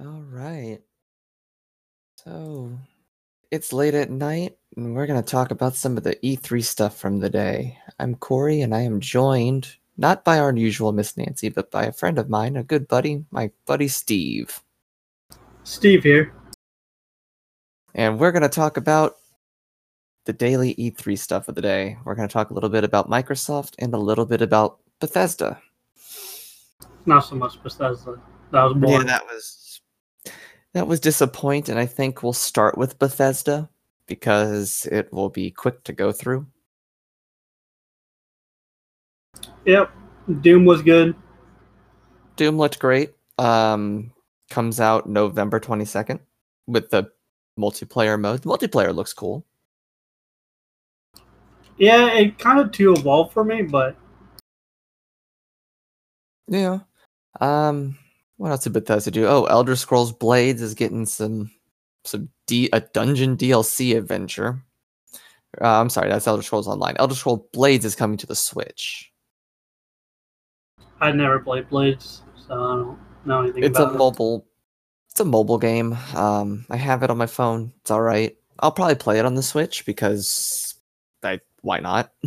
All right. So it's late at night, and we're going to talk about some of the E3 stuff from the day. I'm Corey, and I am joined not by our usual Miss Nancy, but by a friend of mine, a good buddy, my buddy Steve. Steve here. And we're going to talk about the daily E3 stuff of the day. We're going to talk a little bit about Microsoft and a little bit about Bethesda. Not so much Bethesda. That was boring. Yeah, that was that was disappointing. I think we'll start with Bethesda because it will be quick to go through. Yep. Doom was good. Doom looked great. Um, comes out November twenty second with the multiplayer mode. The multiplayer looks cool. Yeah, it kind of too evolved for me, but Yeah. Um, what else did Bethesda do? Oh, Elder Scrolls Blades is getting some some D a dungeon DLC adventure. Uh, I'm sorry, that's Elder Scrolls Online. Elder Scrolls Blades is coming to the Switch. I never played Blades, so I don't know anything It's a about it. mobile it's a mobile game. Um, I have it on my phone. It's all right. I'll probably play it on the Switch because I why not?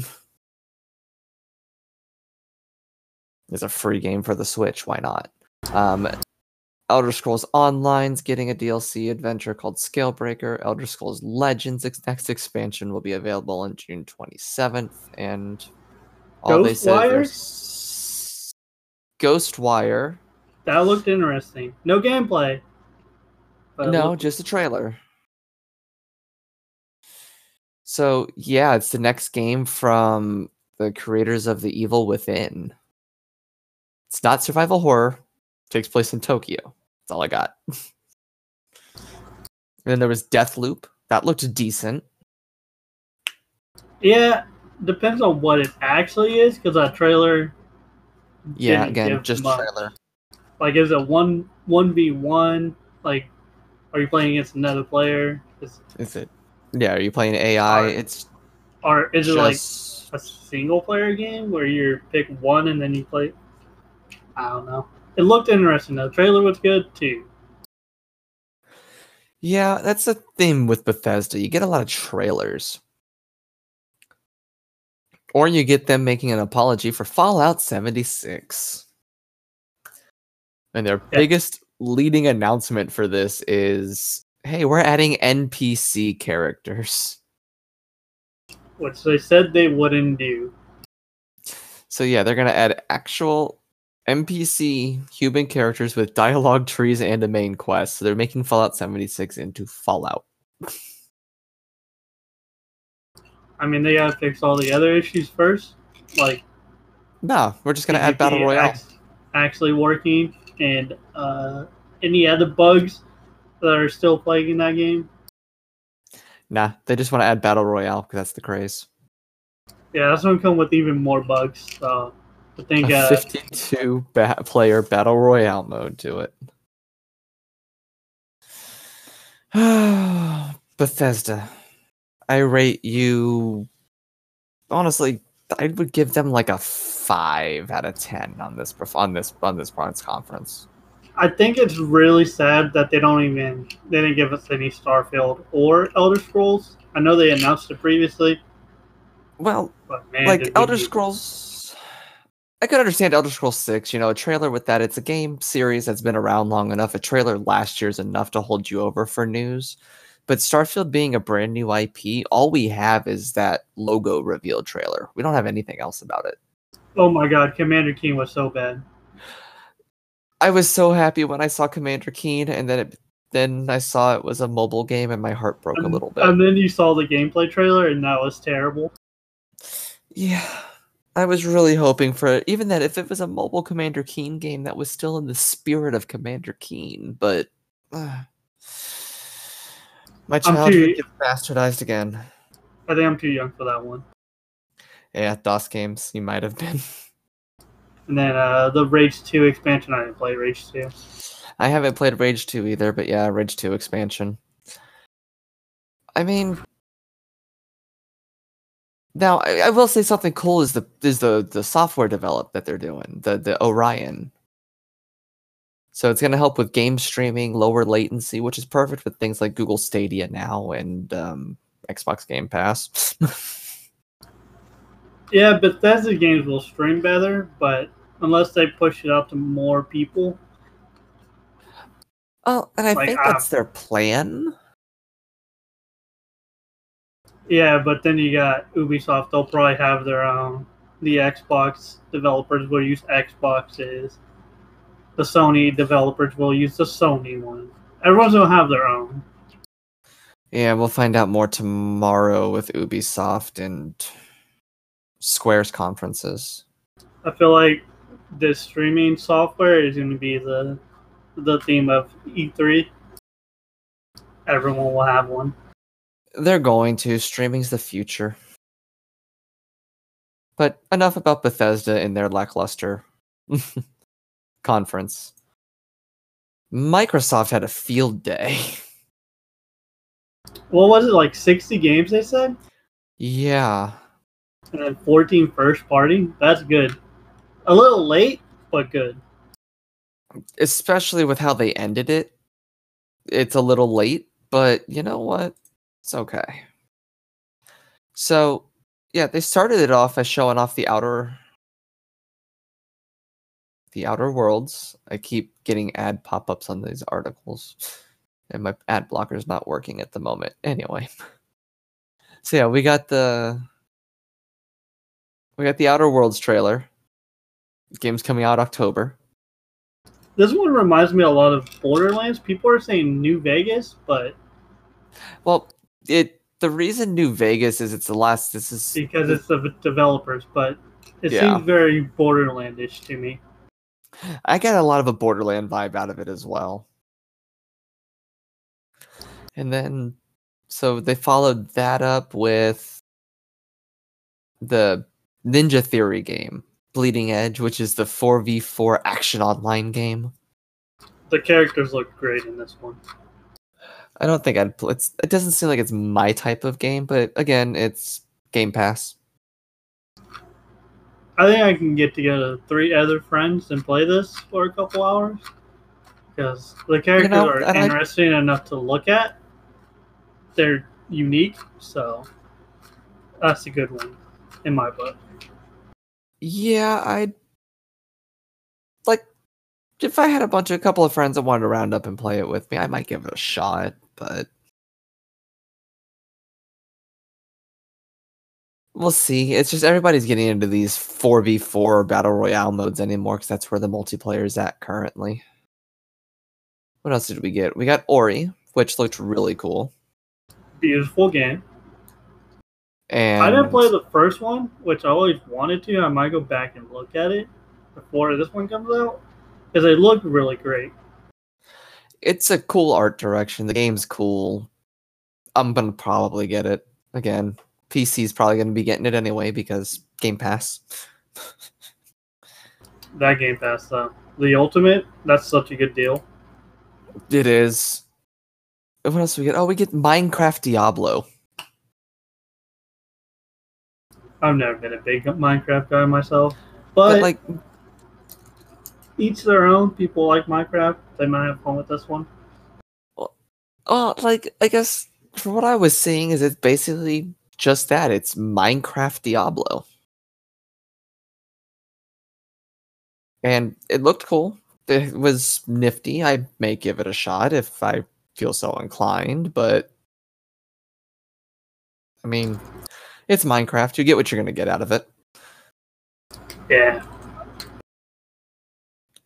it's a free game for the Switch. Why not? Um, Elder Scrolls Online's getting a DLC adventure called Scalebreaker. Elder Scrolls Legends ex- next expansion will be available on June 27th, and all they said Ghostwire? Ghostwire. That looked interesting. No gameplay. No, looked- just a trailer. So yeah, it's the next game from the creators of The Evil Within. It's not survival horror. Takes place in Tokyo. That's all I got. and then there was Deathloop. That looked decent. yeah, depends on what it actually is, because that trailer. Yeah, again, just much. trailer. Like, is it one one v one? Like, are you playing against another player? Is, Is it? Yeah, are you playing AI? Alright. It's or is it like a single player game where you pick one and then you play? I don't know. It looked interesting. though. The trailer was good too. Yeah, that's the thing with Bethesda. You get a lot of trailers. Or you get them making an apology for Fallout 76. And their Yeah. biggest leading announcement for this is hey, we're adding NPC characters. which they said they wouldn't do. So yeah, they're going to add actual NPC human characters with dialogue trees and a main quest. So they're making Fallout 76 into Fallout. I mean, they gotta fix all the other issues first, like No, we're just to add Battle Royale. actually working, and uh, any other bugs that are still plaguing that game. Nah, they just want to add battle royale because that's the craze. Yeah, that's gonna come with even more bugs. So I think A uh, 52 ba- player battle royale mode to it. Bethesda, I rate you. Honestly, I would give them like a five out of ten on this on this on this press conference. I think it's really sad that they don't even they didn't give us any Starfield or Elder Scrolls. I know they announced it previously, Well, but man, like Elder Scrolls. I could understand Elder Scrolls 6, you know, a trailer with that. It's a game series that's been around long enough. A trailer last year is enough to hold you over for news. But Starfield being a brand new IP, all we have is that logo reveal trailer. We don't have anything else about it. Oh my God, Commander Keen was so bad. I was so happy when I saw Commander Keen, and then it, then I saw it was a mobile game, and my heart broke a little bit. And then you saw the gameplay trailer, and that was terrible. Yeah, I was really hoping for it. Even that, if it was a mobile Commander Keen game, that was still in the spirit of Commander Keen. But uh, my childhood gets bastardized again. I think I'm too young for that one. Yeah, DOS games, you might have been. And then uh, the Rage 2 expansion, I didn't play Rage 2. I haven't played Rage 2 either, but yeah, Rage 2 expansion. I mean, now I, I will say something cool is the is the the software develop that they're doing the the Orion. So it's going to help with game streaming, lower latency, which is perfect with things like Google Stadia now and um, Xbox Game Pass. yeah, Bethesda games will stream better, but unless they push it out to more people. Oh, and I like, think that's their plan. Yeah, but then you got Ubisoft. They'll probably have their own. The Xbox developers will use Xboxes. The Sony developers will use the Sony one. Everyone's gonna have their own. Yeah, we'll find out more tomorrow with Ubisoft and Square's conferences. I feel like this streaming software is going to be the the theme of E3. Everyone will have one. They're going to. Streaming's the future. But enough about Bethesda in their lackluster conference. Microsoft had a field day. What was it, like 60 games they said? Yeah. And then 14 first party? That's good. A little late, but good. Especially with how they ended it. It's a little late, but you know what? It's okay. So, yeah, they started it off as showing off the outer the outer worlds. I keep getting ad pop-ups on these articles and my ad blocker is not working at the moment. Anyway. So yeah, we got the we got the Outer Worlds trailer. The game's coming out October. This one reminds me a lot of Borderlands. People are saying New Vegas, but well, it the reason New Vegas is it's the last. This is because it's the developers, but it yeah. seems very Borderlandish to me. I get a lot of a Borderland vibe out of it as well. And then, so they followed that up with the Ninja Theory game, Bleeding Edge, which is the 4v4 action online game. The characters look great in this one. I don't think I'd. It's, it doesn't seem like it's my type of game, but again, it's Game Pass. I think I can get together three other friends and play this for a couple hours because the characters you know, are interesting I, enough to look at. They're unique, so that's a good one in my book. Yeah, I like if I had a bunch of a couple of friends that wanted to round up and play it with me, I might give it a shot, but We'll see. It's just everybody's getting into these 4v4 battle royale modes anymore because that's where the multiplayer is at currently. What else did we get? We got Ori, which looked really cool. Beautiful game. And I didn't play the first one, which I always wanted to. I might go back and look at it before this one comes out because they look really great. It's a cool art direction. The game's cool. I'm gonna probably get it again. PC's probably going to be getting it anyway because Game Pass. that Game Pass, though. The Ultimate, that's such a good deal. It is. What else we get? Oh, we get Minecraft Diablo. I've never been a big Minecraft guy myself, but, but like each their own. People like Minecraft; they might have fun with this one. Well, well, like I guess from what I was seeing, is it's basically just that. It's Minecraft Diablo. And it looked cool. It was nifty. I may give it a shot if I feel so inclined, but I mean, it's Minecraft. You get what you're going to get out of it. Yeah.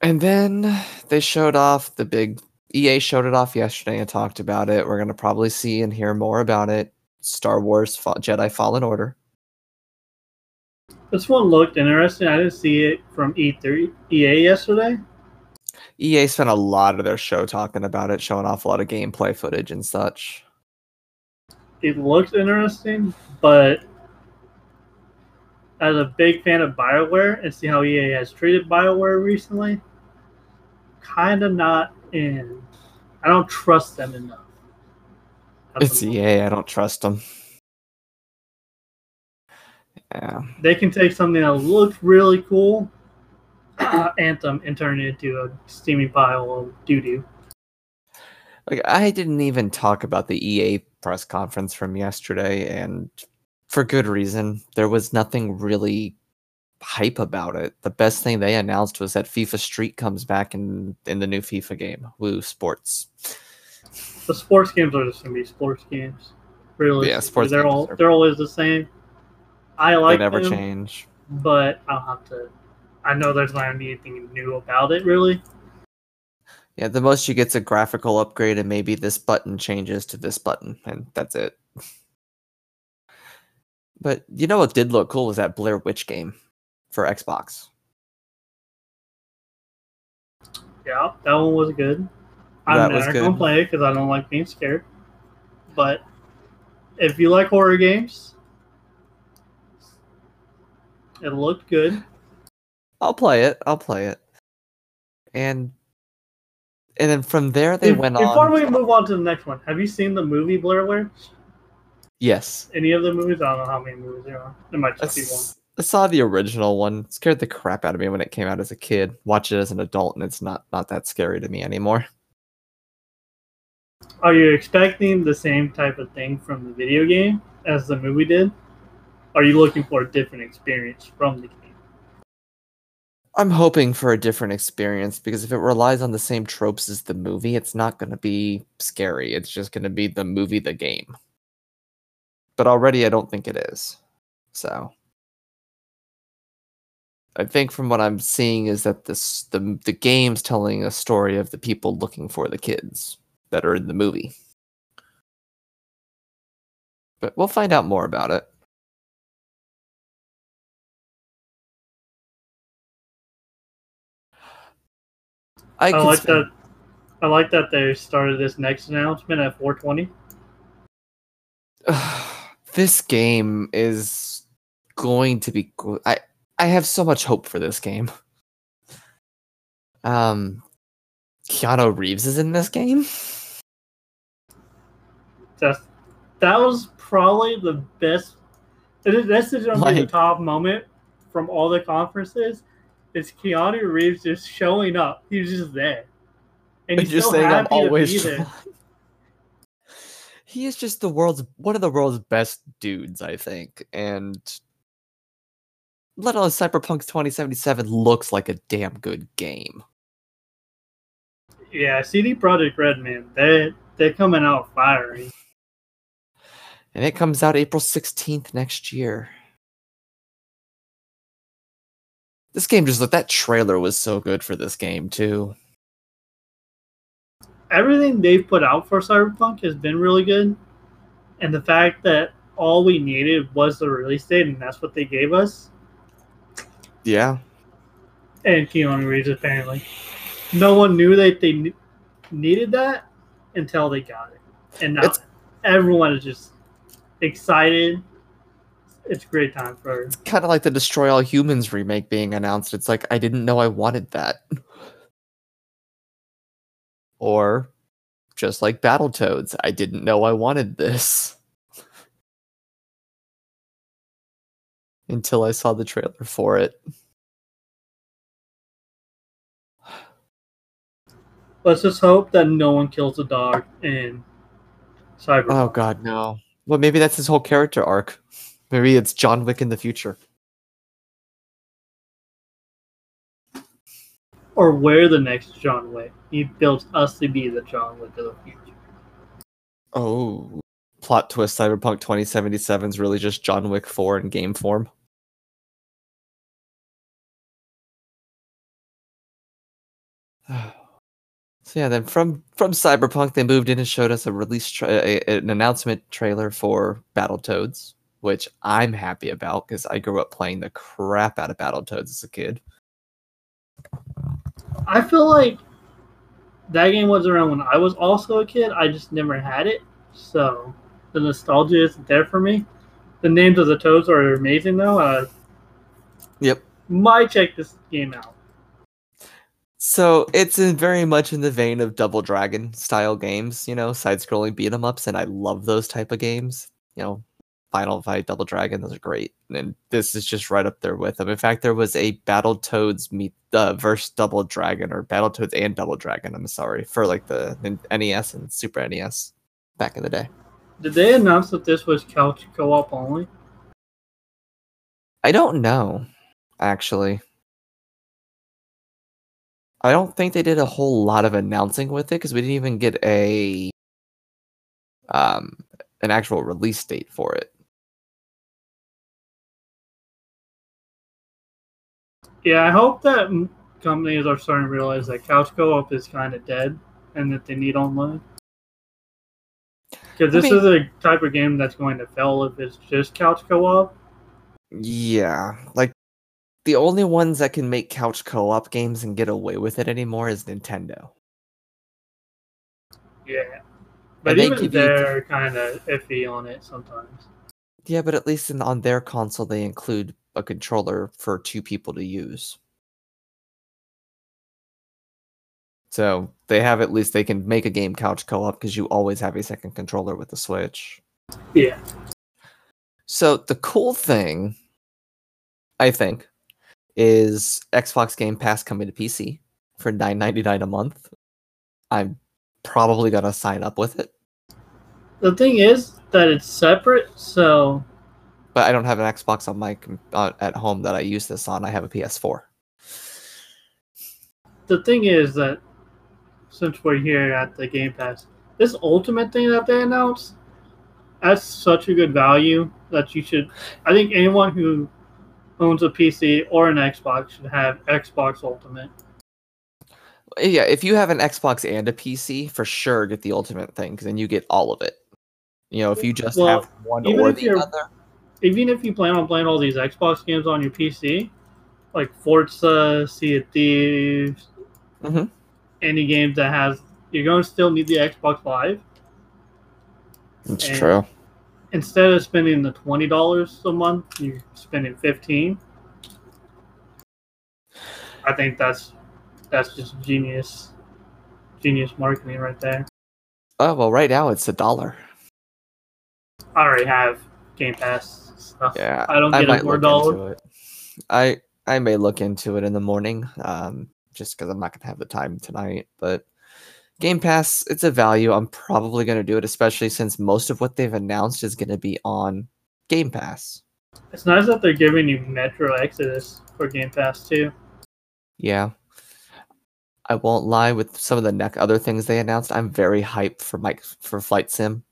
And then they showed off the big EA showed it off yesterday and talked about it. We're going to probably see and hear more about it Star Wars Jedi Fallen Order. This one looked interesting. I didn't see it from E3 EA yesterday. EA spent a lot of their show talking about it, showing off a lot of gameplay footage and such. It looks interesting, but as a big fan of BioWare and see how EA has treated BioWare recently, kind of not in. I don't trust them enough. It's EA. I don't trust them. Yeah. They can take something that looks really cool uh, Anthem and turn it into a steamy pile of doo doo. Like I didn't even talk about the EA press conference from yesterday, and for good reason. There was nothing really hype about it. The best thing they announced was that FIFA Street comes back in in the new FIFA game. Woo Sports. The sports games are just gonna be sports games. Really, yeah, sports. They're all are... they're always the same. I like they never them, change, but I'll have to. I know there's not gonna be anything new about it really. Yeah, the most you get is a graphical upgrade, and maybe this button changes to this button, and that's it. But you know what did look cool was that Blair Witch game for Xbox. Yeah, that one was good. I'm never gonna play it because I don't like being scared. But if you like horror games, it looked good. I'll play it. I'll play it. And and then from there they if, went before on. Before we move on to the next one, have you seen the movie Blair Witch? Yes. Any of the movies? I don't know how many movies there are. There might just be one. I saw the original one. It scared the crap out of me when it came out as a kid. Watch it as an adult, and it's not not that scary to me anymore. Are you expecting the same type of thing from the video game as the movie did? Are you looking for a different experience from the game? I'm hoping for a different experience because if it relies on the same tropes as the movie, it's not going to be scary. It's just going to be the movie, the game. But already, I don't think it is. So, I think from what I'm seeing is that this the the game's telling a story of the people looking for the kids that are in the movie. But we'll find out more about it. I, I like spend... that. I like that they started this next announcement at 420. this game is going to be. I I have so much hope for this game. Um, Keanu Reeves is in this game. That that was probably the best. This is to like, be the top moment from all the conferences is Keanu Reeves just showing up. He's just there. And he's just so saying I'm always there. he is just the world's one of the world's best dudes, I think. And let alone Cyberpunk 2077 looks like a damn good game. Yeah, CD Projekt Red, man, they they're coming out fiery. And it comes out April 16th next year. This game just looked that trailer was so good for this game too. Everything they've put out for Cyberpunk has been really good. And the fact that all we needed was the release date and that's what they gave us. Yeah. And Keanu Reeves apparently. No one knew that they needed that until they got it. And now it's, everyone is just excited it's a great time for It's kind of like the Destroy All Humans remake being announced. It's like I didn't know I wanted that. or just like Battletoads, I didn't know I wanted this. Until I saw the trailer for it. Let's just hope that no one kills a dog in Cyber. Oh god, no. Well, maybe that's his whole character arc. Maybe it's John Wick in the future. Or we're the next John Wick. He built us to be the John Wick of the future. Oh, plot twist Cyberpunk 2077 is really just John Wick 4 in game form. So yeah, then from from Cyberpunk, they moved in and showed us a release tra- a, an announcement trailer for Battletoads which I'm happy about because I grew up playing the crap out of Battletoads as a kid. I feel like that game was around when I was also a kid. I just never had it, so the nostalgia isn't there for me. The names of the toads are amazing, though. Uh, yep. Might check this game out. So it's in very much in the vein of Double Dragon style games, you know, side-scrolling beat 'em ups, and I love those type of games. You know, Final Fight, Double Dragon, those are great. And this is just right up there with them. In fact, there was a Battle Toads meet the uh, verse Double Dragon or Battle Toads and Double Dragon. I'm sorry for like the, the NES and Super NES back in the day. Did they announce that this was couch co-op only? I don't know, actually. I don't think they did a whole lot of announcing with it because we didn't even get a um an actual release date for it. Yeah, I hope that companies are starting to realize that couch co-op is kind of dead and that they need online. Because this I mean, is a type of game that's going to fail if it's just couch co-op. Yeah, like the only ones that can make couch co-op games and get away with it anymore is Nintendo. Yeah, but even they're you... kind of iffy on it sometimes. Yeah, but at least in, on their console, they include a controller for two people to use. So they have at least they can make a game couch co-op because you always have a second controller with the Switch. Yeah. So the cool thing, I think, is Xbox Game Pass coming to PC for nine ninety nine a month. I'm probably gonna sign up with it. The thing is that it's separate, so. But I don't have an Xbox on my uh, at home that I use this on. I have a PS4. The thing is that since we're here at the Game Pass, this Ultimate thing that they announced, that's such a good value that you should. I think anyone who owns a PC or an Xbox should have Xbox Ultimate. Yeah, if you have an Xbox and a PC, for sure get the Ultimate thing because then you get all of it. You know, if you just well, have one or the other. Even if you plan on playing all these Xbox games on your PC, like Forza, Sea of Thieves, mm-hmm. Any games that has, you're going to still need the Xbox Live. It's and true instead of spending the twenty dollars a month, you're spending fifteen. I think that's that's just genius, genius marketing right there. Oh well, right now it's a dollar. I already have Game Pass stuff. Yeah, I don't get I a more dollar. I I may look into it in the morning, um, just because I'm not gonna have the time tonight. But Game Pass, it's a value. I'm probably going to do it, especially since most of what they've announced is going to be on Game Pass. It's nice that they're giving you Metro Exodus for Game Pass too. Yeah. I won't lie with some of the neck other things they announced. I'm very hyped for Mike for Flight Sim.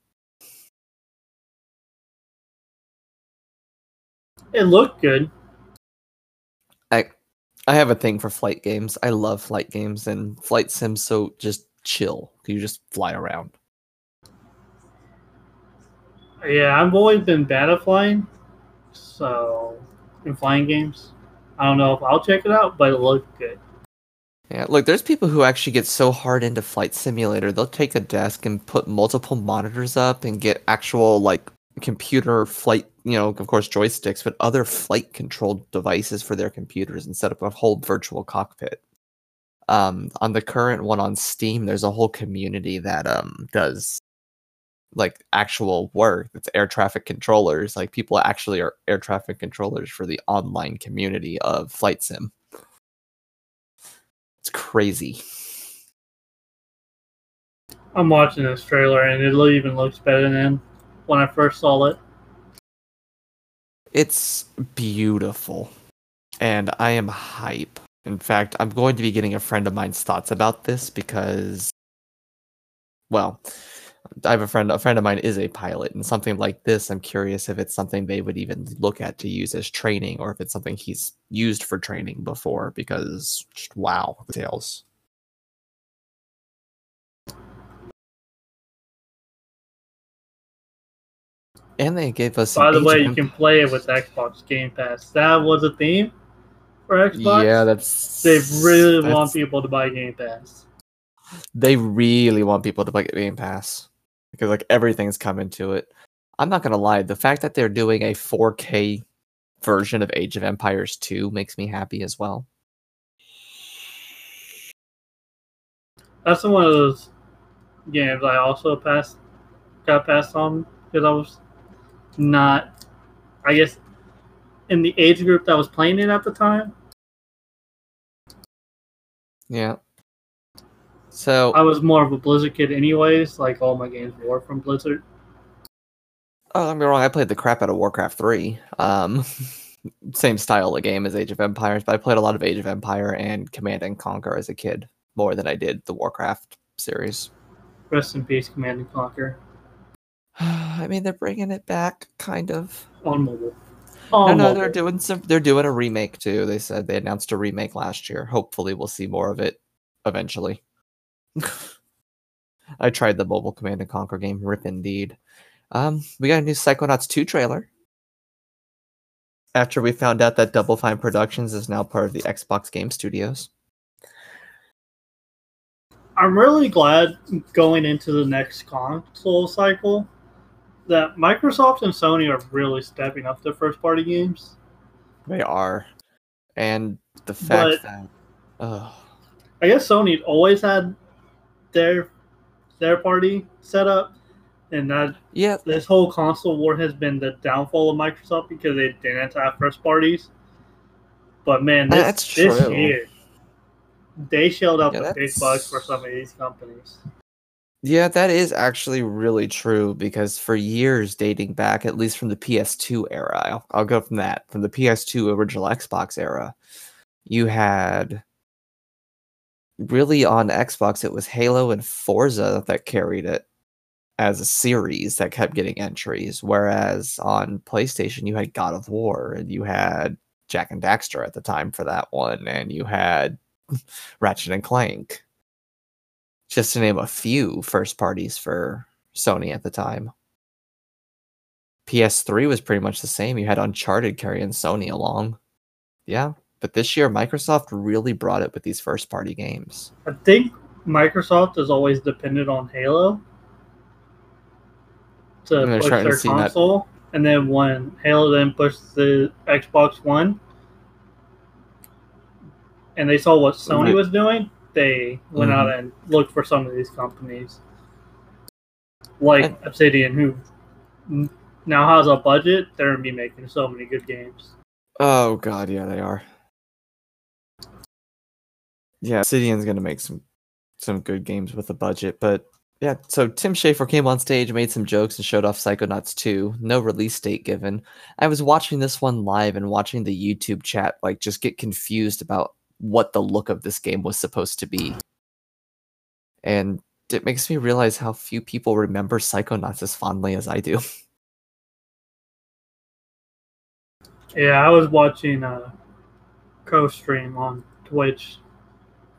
It looked good. I have a thing for flight games. I love flight games and Flight sims. so just chill. You just fly around. Yeah, I've always been bad at flying, so in flying games, I don't know if I'll check it out, but it looked good. Yeah, look, there's people who actually get so hard into Flight Simulator, they'll take a desk and put multiple monitors up and get actual like computer flight, you know, of course joysticks, but other flight controlled devices for their computers and set up a whole virtual cockpit. Um on the current one on steam there's a whole community that um does like actual work it's air traffic controllers. Like people actually are air traffic controllers for the online community of flight sim. It's crazy. I'm watching this trailer and it even looks better than when i first saw it it's beautiful and i am hype in fact, I'm going to be getting a friend of mine's thoughts about this because, well, I have a friend. A friend of mine is a pilot, and something like this, I'm curious if it's something they would even look at to use as training, or if it's something he's used for training before. Because, wow, the tales. And they gave us. By the way, you can play it with Xbox Game Pass. That was a theme for Xbox. Yeah, that's they really that's, want people to buy Game Pass. They really want people to buy Game Pass because like everything's coming to it. I'm not gonna lie, the fact that they're doing a 4K version of Age of Empires 2 makes me happy as well. That's one of those games I also passed got passed on because I was not, I guess, in the age group that was playing it at the time. Yeah. So I was more of a Blizzard kid, anyways. Like all my games were from Blizzard. Oh, I'm wrong. I played the crap out of Warcraft three. Um, same style of game as Age of Empires, but I played a lot of Age of Empire and Command and Conquer as a kid more than I did the Warcraft series. Rest in peace, Command and Conquer. I mean, they're bringing it back, kind of on mobile. On no, no, they're doing some. They're doing a remake too. They said they announced a remake last year. Hopefully, we'll see more of it eventually. I tried the mobile Command and Conquer game. Rip indeed. Um, we got a new Psychonauts 2 trailer. After we found out that Double Fine Productions is now part of the Xbox Game Studios. I'm really glad going into the next console cycle that Microsoft and Sony are really stepping up their first party games. They are. And the fact but, that oh. I guess Sony always had their their party set up and that yeah this whole console war has been the downfall of Microsoft because they didn't have first parties. But man, this, That's this year they shelled out yeah, the big bucks for some of these companies. Yeah, that is actually really true because for years, dating back, at least from the PS2 era, I'll, I'll go from that, from the PS2 original Xbox era, you had really on Xbox, it was Halo and Forza that carried it as a series that kept getting entries. Whereas on PlayStation, you had God of War and you had Jak and Daxter at the time for that one, and you had Ratchet and Clank. Just to name a few first parties for Sony at the time. PS3 was pretty much the same. You had Uncharted carrying Sony along. Yeah, but this year Microsoft really brought it with these first party games. I think Microsoft has always depended on Halo to push their to console. That. And then when Halo then pushed the Xbox One, and they saw what Sony was doing, they went mm-hmm. out and looked for some of these companies, like and, Obsidian, who now has a budget. They're gonna be making so many good games. Oh god, yeah, they are. Yeah, Obsidian's gonna make some some good games with a budget, but yeah, so Tim Schafer came on stage, made some jokes, and showed off Psychonauts 2. No release date given. I was watching this one live and watching the YouTube chat like just get confused about what the look of this game was supposed to be. And it makes me realize how few people remember Psychonauts as fondly as I do. Yeah, I was watching a co-stream on Twitch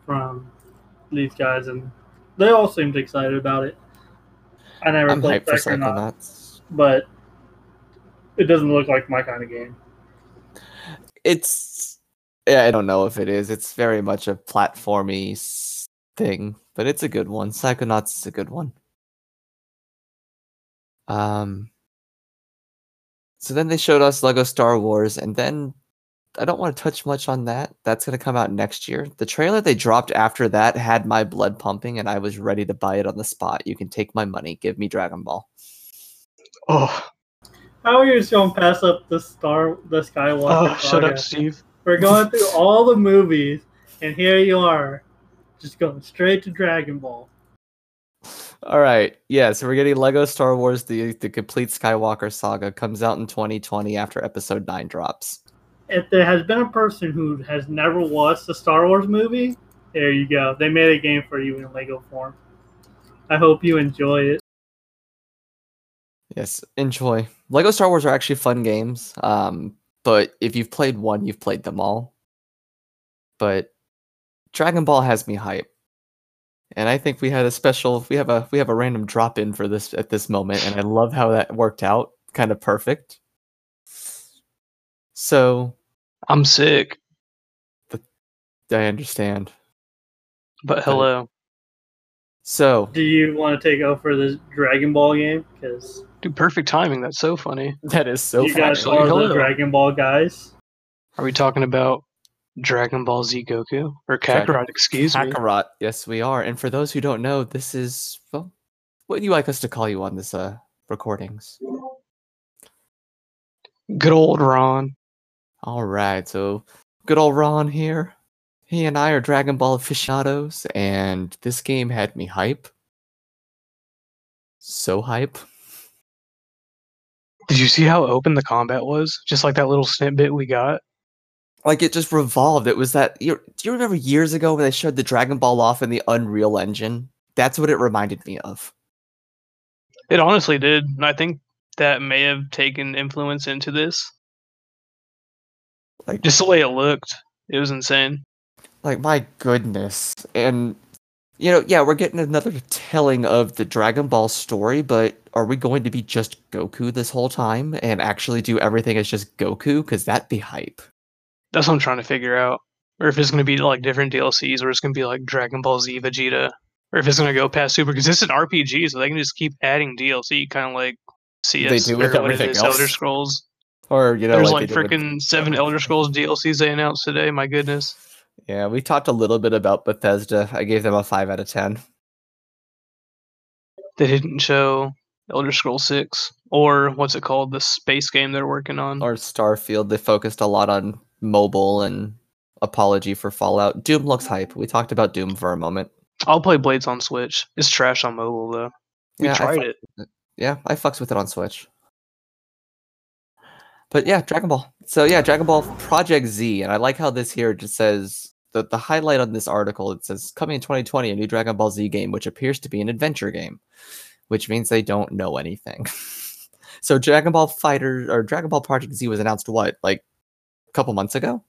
from these guys, and they all seemed excited about it. I never I'm played Psychonauts, but it doesn't look like my kind of game. It's yeah, I don't know if it is. It's very much a platformy thing, but it's a good one. Psychonauts is a good one. Um. So then they showed us Lego Star Wars, and then I don't want to touch much on that. That's going to come out next year. The trailer they dropped after that had my blood pumping, and I was ready to buy it on the spot. You can take my money. Give me Dragon Ball. Oh. How are you just going to pass up the Star, the Skywalker? Oh, shut up, Steve. We're going through all the movies, and here you are, just going straight to Dragon Ball. All right, yeah. So we're getting Lego Star Wars: the the complete Skywalker saga comes out in 2020 after Episode Nine drops. If there has been a person who has never watched the Star Wars movie, there you go. They made a game for you in Lego form. I hope you enjoy it. Yes, enjoy. Lego Star Wars are actually fun games. Um, but if you've played one, you've played them all. But Dragon Ball has me hype. And I think we had a special we have a we have a random drop in for this at this moment and I love how that worked out. Kind of perfect. So I'm sick. The, I understand. But hello. So, do you want to take over this Dragon Ball game? Because Dude, perfect timing. That's so funny. That is so. You guys are the Dragon Ball guys. Are we talking about Dragon Ball Z Goku or Kakarot? Excuse me. Kakarot. Yes, we are. And for those who don't know, this is well, what do you like us to call you on this uh recordings? Good old Ron. All right, so good old Ron here. He and I are Dragon Ball aficionados, and this game had me hype. So hype. Did you see how open the combat was? Just like that little snippet we got. Like it just revolved. It was that. You, do you remember years ago when they showed the Dragon Ball off in the Unreal Engine? That's what it reminded me of. It honestly did. I think that may have taken influence into this. Like just the way it looked, it was insane. Like my goodness, and you know, yeah, we're getting another telling of the Dragon Ball story, but are we going to be just Goku this whole time and actually do everything as just Goku? Because that'd be hype. That's what I'm trying to figure out. Or if it's going to be like different DLCs, or it's going to be like Dragon Ball Z Vegeta, or if it's going to go past Super, because it's an RPG, so they can just keep adding DLC, kind of like CS they do with everything else. Elder Scrolls. Or you know, there's like, like freaking seven Elder Scrolls DLCs they announced today. My goodness. Yeah, we talked a little bit about Bethesda. I gave them a five out of ten. They didn't show Elder Scroll Six or what's it called, the space game they're working on, or Starfield. They focused a lot on mobile and apology for Fallout. Doom looks hype. We talked about Doom for a moment. I'll play Blades on Switch. It's trash on mobile though. We yeah, tried it. Yeah, I fucks with it on Switch. But yeah, Dragon Ball. So yeah, Dragon Ball Project Z, and I like how this here just says the the highlight on this article. It says coming in 2020, a new Dragon Ball Z game, which appears to be an adventure game, which means they don't know anything. so Dragon Ball Fighter or Dragon Ball Project Z was announced what like a couple months ago.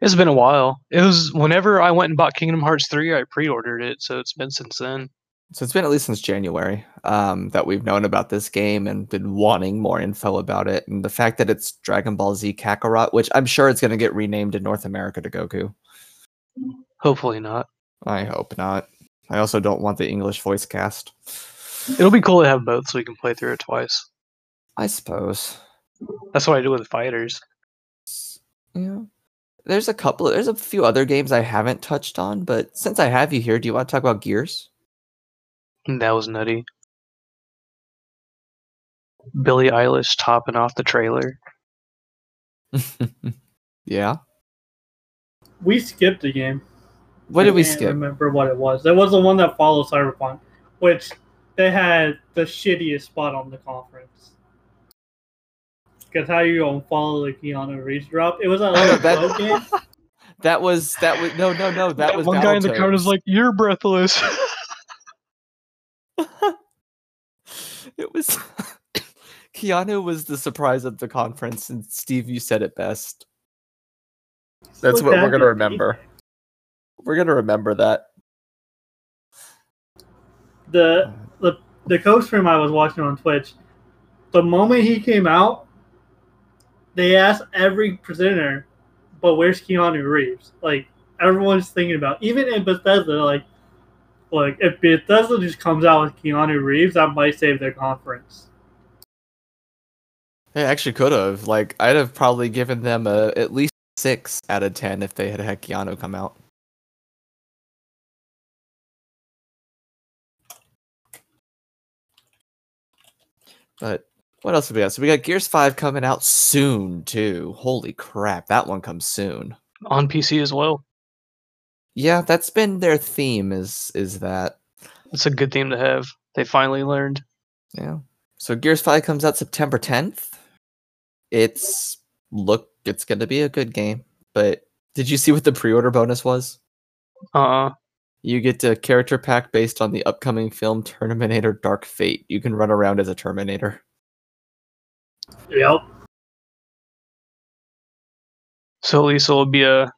It's been a while. It was whenever I went and bought Kingdom Hearts 3, I pre-ordered it, so it's been since then. So it's been at least since January um, that we've known about this game and been wanting more info about it. And the fact that it's Dragon Ball Z Kakarot, which I'm sure it's going to get renamed in North America to Goku. Hopefully not. I hope not. I also don't want the English voice cast. It'll be cool to have both so we can play through it twice. I suppose. That's what I do with fighters. Yeah. There's a couple, there's a few other games I haven't touched on, but since I have you here, do you want to talk about Gears? That was nutty. Billie Eilish topping off the trailer. yeah. We skipped a game. What I did we skip? I remember what it was? It was the one that followed Cyberpunk, which they had the shittiest spot on the conference. Because how you gonna follow the Keanu Reeves drop? It was a that, game. That was that was no no no that, that was one guy in the crowd is like, "You're breathless." it was Keanu was the surprise of the conference, and Steve, you said it best. That's what we're gonna remember. We're gonna remember that. The the the coach stream I was watching on Twitch, the moment he came out, they asked every presenter, "But where's Keanu Reeves?" Like everyone's thinking about, even in Bethesda, like like if Bethesda just comes out with Keanu Reeves, that might save their conference. They actually could have. Like I'd have probably given them a at least six out of ten if they had had Keanu come out. But what else have we got? So we got Gears Five coming out soon too. Holy crap, that one comes soon on PC as well. Yeah, that's been their theme. Is is that? It's a good theme to have. They finally learned. Yeah. So Gears Five comes out September tenth. It's look. It's going to be a good game. But did you see what the pre-order bonus was? Uh. uh You get a character pack based on the upcoming film Terminator Dark Fate. You can run around as a Terminator. Yep. So at least it'll be a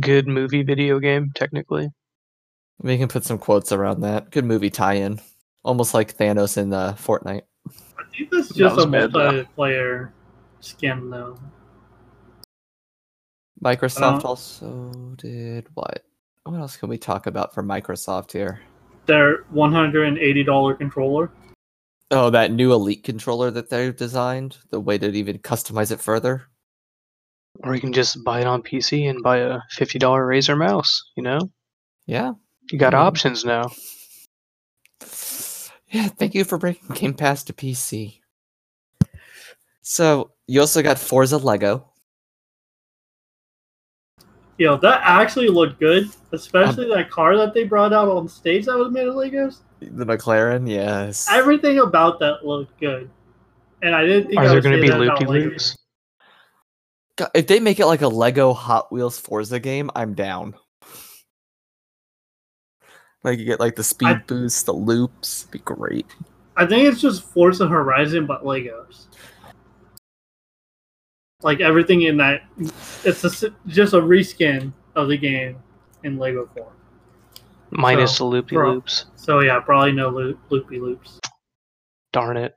good movie video game, technically. We can put some quotes around that. Good movie tie-in, almost like Thanos in uh, Fortnite. I think that's just that a multiplayer skin, though. Microsoft uh, also did what? What else can we talk about for Microsoft here? Their $180 controller. Oh, that new Elite controller that they've designed. The way to even customize it further. Or you can just buy it on PC and buy a $50 Razer mouse, you know? Yeah. You got mm-hmm. options now. Yeah, thank you for bringing Game Pass to PC. So you also got Forza Lego. Yo, that actually looked good, especially um, that car that they brought out on stage that was made of Legos. The McLaren, yes. Everything about that looked good, and I didn't think. Are there going to be loopy loops? If they make it like a Lego Hot Wheels Forza game, I'm down. Like you get like the speed I, boost, the loops, It'd be great. I think it's just Forza Horizon, but Legos. Like everything in that, it's a, just a reskin of the game in Lego form. Minus so, the loopy pro- loops. So yeah, probably no loop, loopy loops. Darn it.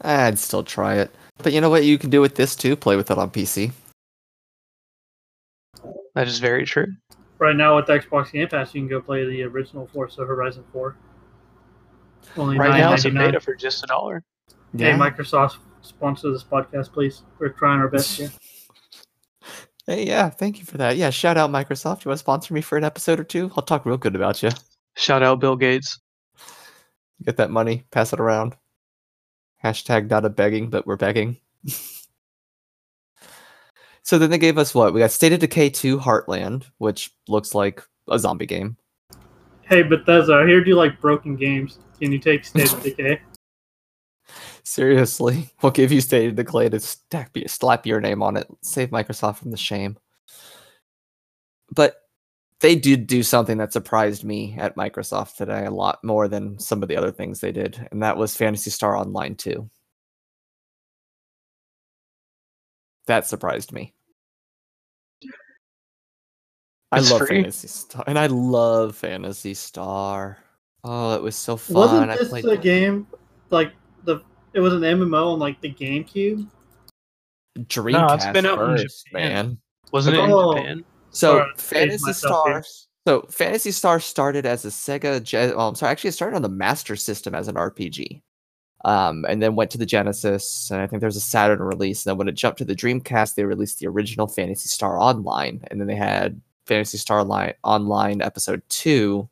I'd still try it. But you know what you can do with this too? Play with it on PC. That is very true. Right now with Xbox Game Pass, you can go play the original Forza Horizon 4. Only right now it's a beta for just a dollar. Yeah. Hey, Microsoft, sponsor this podcast, please. We're trying our best here. hey, yeah, thank you for that. Yeah, shout out Microsoft. You want to sponsor me for an episode or two? I'll talk real good about you. Shout out Bill Gates. Get that money, pass it around. Hashtag not a begging, but we're begging. so then they gave us what? We got State of Decay 2 Heartland, which looks like a zombie game. Hey Bethesda, I heard you like broken games. Can you take State of Decay? Seriously, we'll give you State of Decay to stack, slap your name on it. Save Microsoft from the shame. But they did do something that surprised me at Microsoft today a lot more than some of the other things they did, and that was Phantasy Star Online 2. That surprised me. It's I love free. Phantasy Star, and I love Phantasy Star. Oh, it was so fun! Wasn't this a game like the it was an MMO on like the GameCube. Dreamcast no, it's been out first, in Japan. man. Wasn't it in oh. Japan? So Sorry, Phantasy Star. So Phantasy Star started as a Sega. Ge- well, I'm sorry. Actually, it started on the Master System as an RPG, um, and then went to the Genesis. And I think there was a Saturn release. And then when it jumped to the Dreamcast, they released the original Phantasy Star Online, and then they had Phantasy Star Online, Online Episode Two,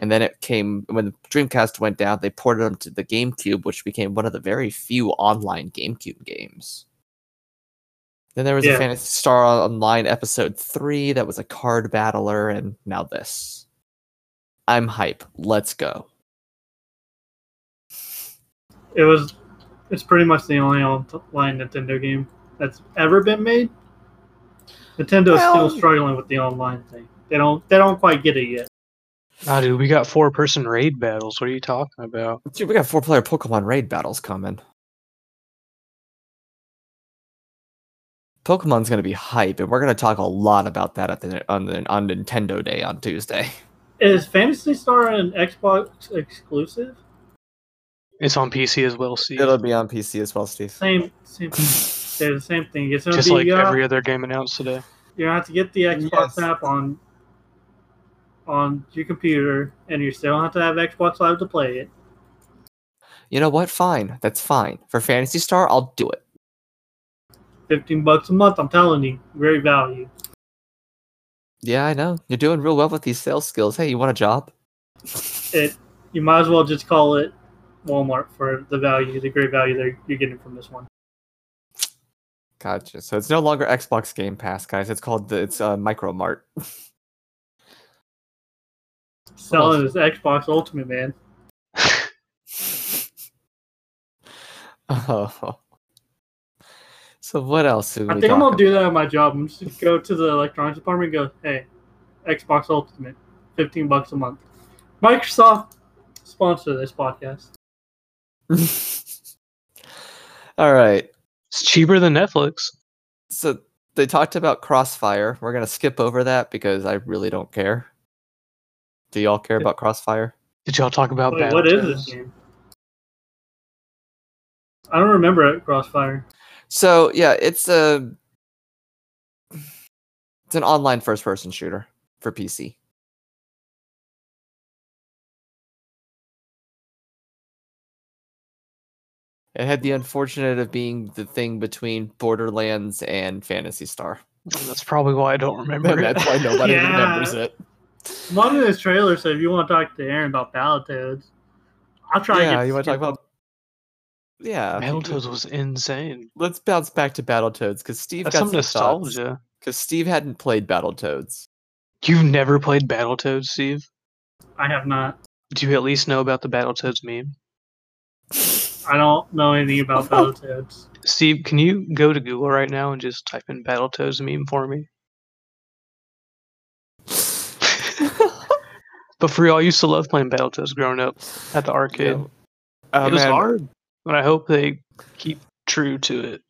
and then it came when the Dreamcast went down, they ported them to the GameCube, which became one of the very few online GameCube games. Then there was yeah. a Phantasy Star Online episode three that was a card battler, and now this. I'm hype. Let's go. It was it's pretty much the only online Nintendo game that's ever been made. Nintendo is well, still struggling with the online thing. They don't they don't quite get it yet. Ah, dude, we got four person raid battles. What are you talking about? Dude, we got four player Pokemon raid battles coming. Pokemon's going to be hype, and we're going to talk a lot about that at the on, the on Nintendo Day on Tuesday. Is Phantasy Star an Xbox exclusive? It's on PC as well, Steve. It'll be on PC as well, Steve. Same, same. They're the same thing. It's just like every other game announced today. You have to get the Xbox yes. app on on your computer, and you still have to have Xbox Live to play it. You know what? Fine. That's fine. For Phantasy Star, I'll do it. 15 bucks a month, I'm telling you. Great value. Yeah, I know. You're doing real well with these sales skills. Hey, you want a job? it you might as well just call it Walmart for the value, the great value that you're getting from this one. Gotcha. So it's no longer Xbox Game Pass, guys. It's called the it's uh, Micro Mart. Selling oh. his Xbox Ultimate, man. oh. So what else? I think I'm gonna do that at my job. I'm just gonna go to the electronics department and go, "Hey, Xbox Ultimate, fifteen bucks a month." Microsoft sponsor this podcast. All right, it's cheaper than Netflix. So they talked about Crossfire. We're gonna skip over that because I really don't care. Do y'all care about Crossfire? Did y'all talk about Wait, what is this game? I don't remember it, Crossfire. So yeah, it's a it's an online first person shooter for PC. It had the unfortunate of being the thing between Borderlands and Phantasy Star. That's probably why I don't remember. That's why nobody yeah. remembers it. One of this trailer said if you want to talk to Aaron about Battletoads, I'll try. Yeah, you want to talk about Yeah, Battletoads was insane. Let's bounce back to Battletoads because Steve That's got some nostalgia. Because Steve hadn't played Battletoads. You've never played Battletoads, Steve? I have not. Do you at least know about the Battletoads meme? I don't know anything about Battletoads. Steve, can you go to Google right now and just type in Battletoads meme for me? But for real, I used to love playing Battletoads growing up at the arcade. Yeah. Oh, it was man. hard, but I hope they keep true to it.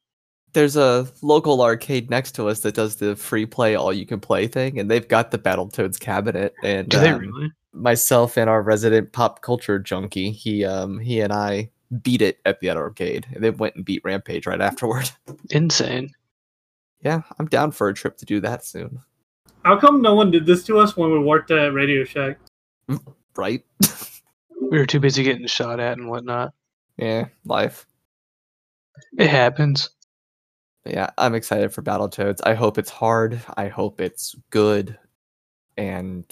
There's a local arcade next to us that does the free play, all you can play thing, and they've got the Battletoads cabinet. And Do they um, really? myself and our resident pop culture junkie, he um he and I beat it at the arcade. And they went and beat Rampage right afterward. Insane. yeah, I'm down for a trip to do that soon. How come no one did this to us when we worked at Radio Shack? Right? We were too busy getting shot at and whatnot. yeah, life. It happens. Yeah, I'm excited for Battletoads. I hope it's hard. I hope it's good. And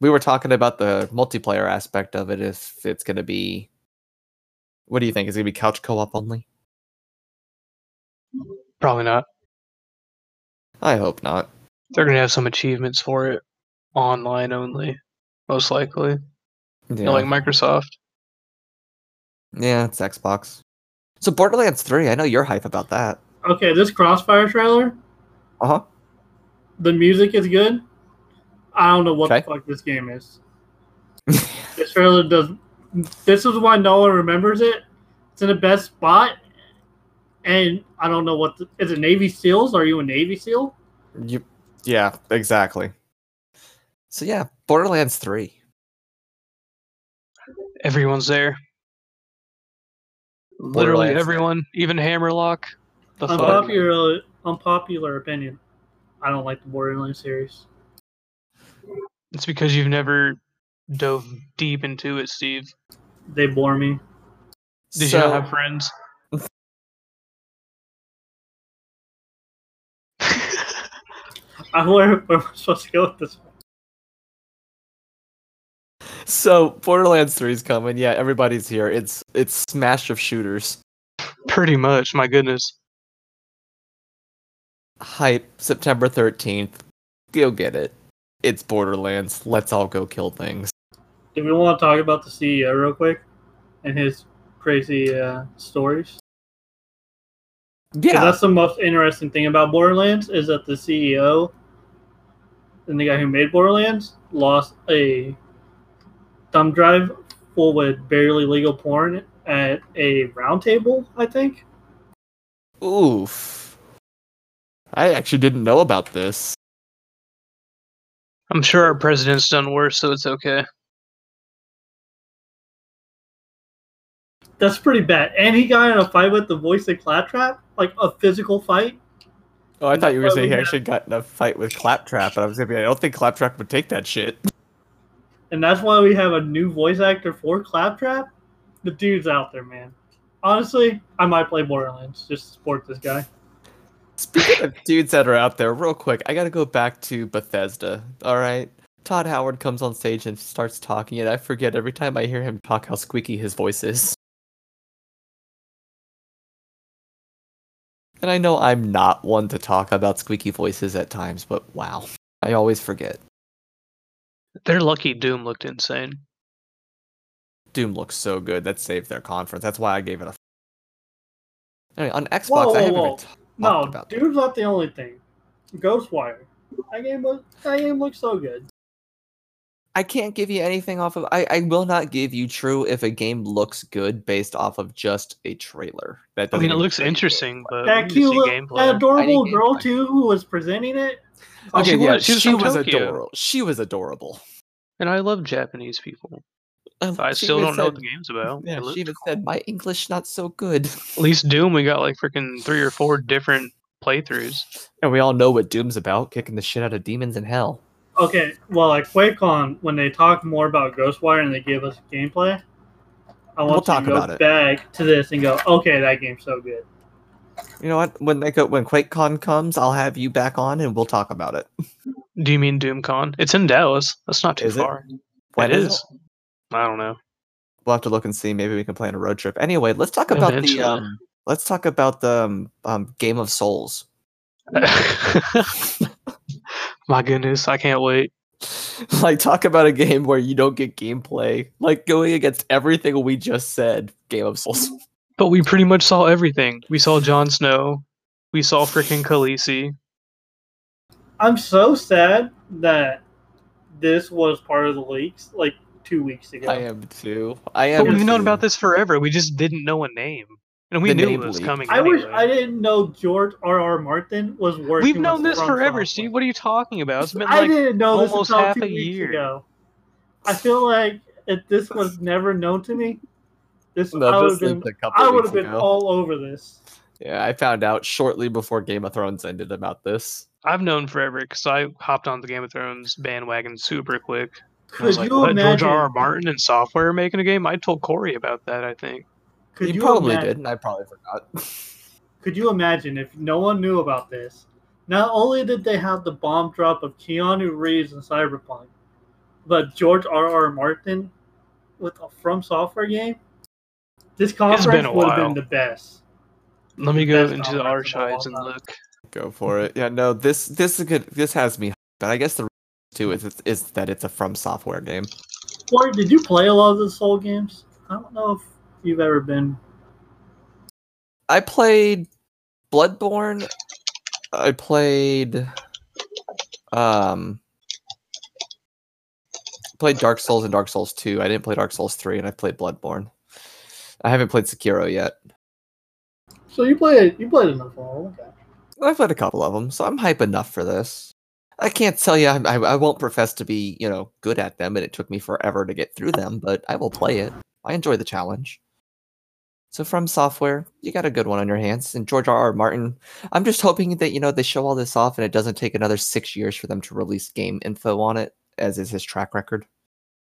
we were talking about the multiplayer aspect of it. If it's going to be, what do you think? Is it going to be couch co-op only? Probably not. I hope not. They're gonna have some achievements for it online only, most likely. You know, like Microsoft. yeah, it's Xbox. So Borderlands 3, I know you're hype about that. Okay, this Crossfire trailer, Uh huh. the music is good. I don't know what Okay. the fuck this game is. This trailer does. This is why no one remembers it. It's in the best spot, and I don't know what. The, is it Navy SEALs? Are you a Navy SEAL? you, yeah, exactly. So yeah, Borderlands 3. Everyone's there. Literally everyone, even Hammerlock. The fuck? Unpopular, unpopular opinion. I don't like the Borderlands series. It's because you've never dove deep into it, Steve. They bore me. Did so, you not have friends? I where, where am I supposed to go with this? One? so Borderlands 3 is coming. Yeah, everybody's here. It's it's smash of shooters. Pretty much. My goodness. Hype September 13th. Go get it. It's Borderlands. Let's all go kill things. Do we want to talk about the CEO real quick and his crazy uh, stories? 'Cause Yeah. that's the most interesting thing about Borderlands is that the CEO and the guy who made Borderlands lost a thumb drive full with barely legal porn at a round table, I think. Oof. I actually didn't know about this. I'm sure our president's done worse, so it's okay. That's pretty bad. And he got in a fight with the voice of Claptrap, like a physical fight. Oh, I thought you were Well, saying he actually got in a fight with Claptrap, and I was gonna be. I don't think Claptrap would take that shit. And that's why we have a new voice actor for Claptrap. The dude's out there, man. Honestly, I might play Borderlands just to support this guy. Speaking of dudes that are out there, real quick, I gotta go back to Bethesda. All right, Todd Howard comes on stage and starts talking, and I forget every time I hear him talk how squeaky his voice is. And I know I'm not one to talk about squeaky voices at times, but wow, I always forget. They're lucky Doom looked insane. Doom looks so good. That saved their conference. That's why I gave it a. Anyway, on Xbox, Whoa, I whoa, haven't whoa. even No, about that. dude's not the only thing. Ghostwire. That game was that game looks so good. I can't give you anything off of. I, I will not give you true if a game looks good based off of just a trailer. That I doesn't mean, it looks interesting, gameplay. but that cute, see little, gameplay. that adorable girl gameplay. too, who was presenting it. Oh, Okay, she yeah, was- she was she was adorable. She was adorable. And I love Japanese people. Um, I still don't know what the game's about. Yeah, she even cool. said my English not so good. At least Doom, we got like freaking three or four different playthroughs. and we all know what Doom's about, kicking the shit out of demons in hell. Okay, well, at QuakeCon, when they talk more about Ghostwire and they give us gameplay, I want We'll to talk go about it. back to this and go, okay, that game's so good. You know what? When they go, when QuakeCon comes, I'll have you back on and we'll talk about it. Do you mean DoomCon? It's in Dallas. That's not too Is it? far. When it is is. I don't know. we'll have to look and see. Maybe we can plan a road trip. Anyway, let's talk about Eventually. the um, let's talk about the um, um, Game of Souls. My goodness, I can't wait. Like talk about a game where you don't get gameplay. Like going against everything we just said, Game of Souls. But we pretty much saw everything. We saw Jon Snow. We saw freaking Khaleesi. I'm so sad that this was part of the leaks like two weeks ago. I am too. I am. But we've too. known about this forever. We just didn't know a name. And we the knew it was coming. I anyway. wish I didn't know George R. R. Martin was working. We've known this forever, Steve. What are you talking about? It's been like I didn't know almost this half a year. Ago. I feel like if this was never known to me, this no, I would have been, I would have been all over this. Yeah, I found out shortly before Game of Thrones ended about this. I've known forever because I hopped on the Game of Thrones bandwagon super quick. Could I was like, what, imagine... George R. R. Martin and software making a game? I told Corey about that, I think. Could you, you probably imagine, did, and I probably forgot. could you imagine if no one knew about this? Not only did they have the bomb drop of Keanu Reeves in Cyberpunk, but George R. R. Martin with a From Software game. This conference would have been the best. Let me go into the archives and look. Go for it. Yeah, no, this this is good. This has me, but I guess the too is is that it's a From Software game. Or did you play a lot of the Soul games? I don't know if you've ever been. I played Bloodborne. I played um played Dark Souls and Dark Souls 2. I didn't play Dark Souls 3 and I played Bloodborne. I haven't played Sekiro yet. So you played you played enough of them. Okay. I've played a couple of them, so I'm hype enough for this. I can't tell you I, I won't profess to be, you know, good at them and it took me forever to get through them, but I will play it. I enjoy the challenge. So from software, you got a good one on your hands. And George R. R. Martin, I'm just hoping that you know they show all this off and it doesn't take another six years for them to release game info on it, as is his track record.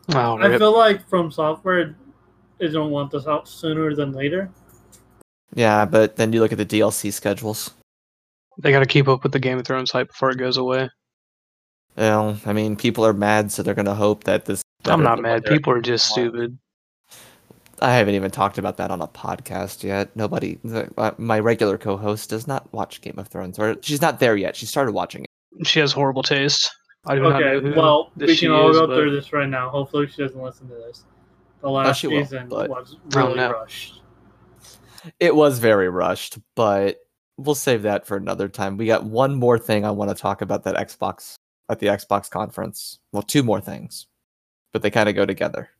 Wow, I feel like from software, they don't want this out sooner than later. Yeah, but then you look at the DLC schedules. They got to keep up with the Game of Thrones hype before it goes away. Well, I mean, people are mad, so they're going to hope that this. I'm not mad. People are just stupid. I haven't even talked about that on a podcast yet. Nobody, uh, my regular co-host does not watch Game of Thrones, or she's not there yet. She started watching it. She has horrible taste. I do okay, well, we can all is, go but... through this right now. Hopefully, she doesn't listen to this. The last will, season but... was really no. rushed. It was very rushed, but we'll save that for another time. We got one more thing I want to talk about that Xbox at the Xbox conference. Well, two more things, but they kind of go together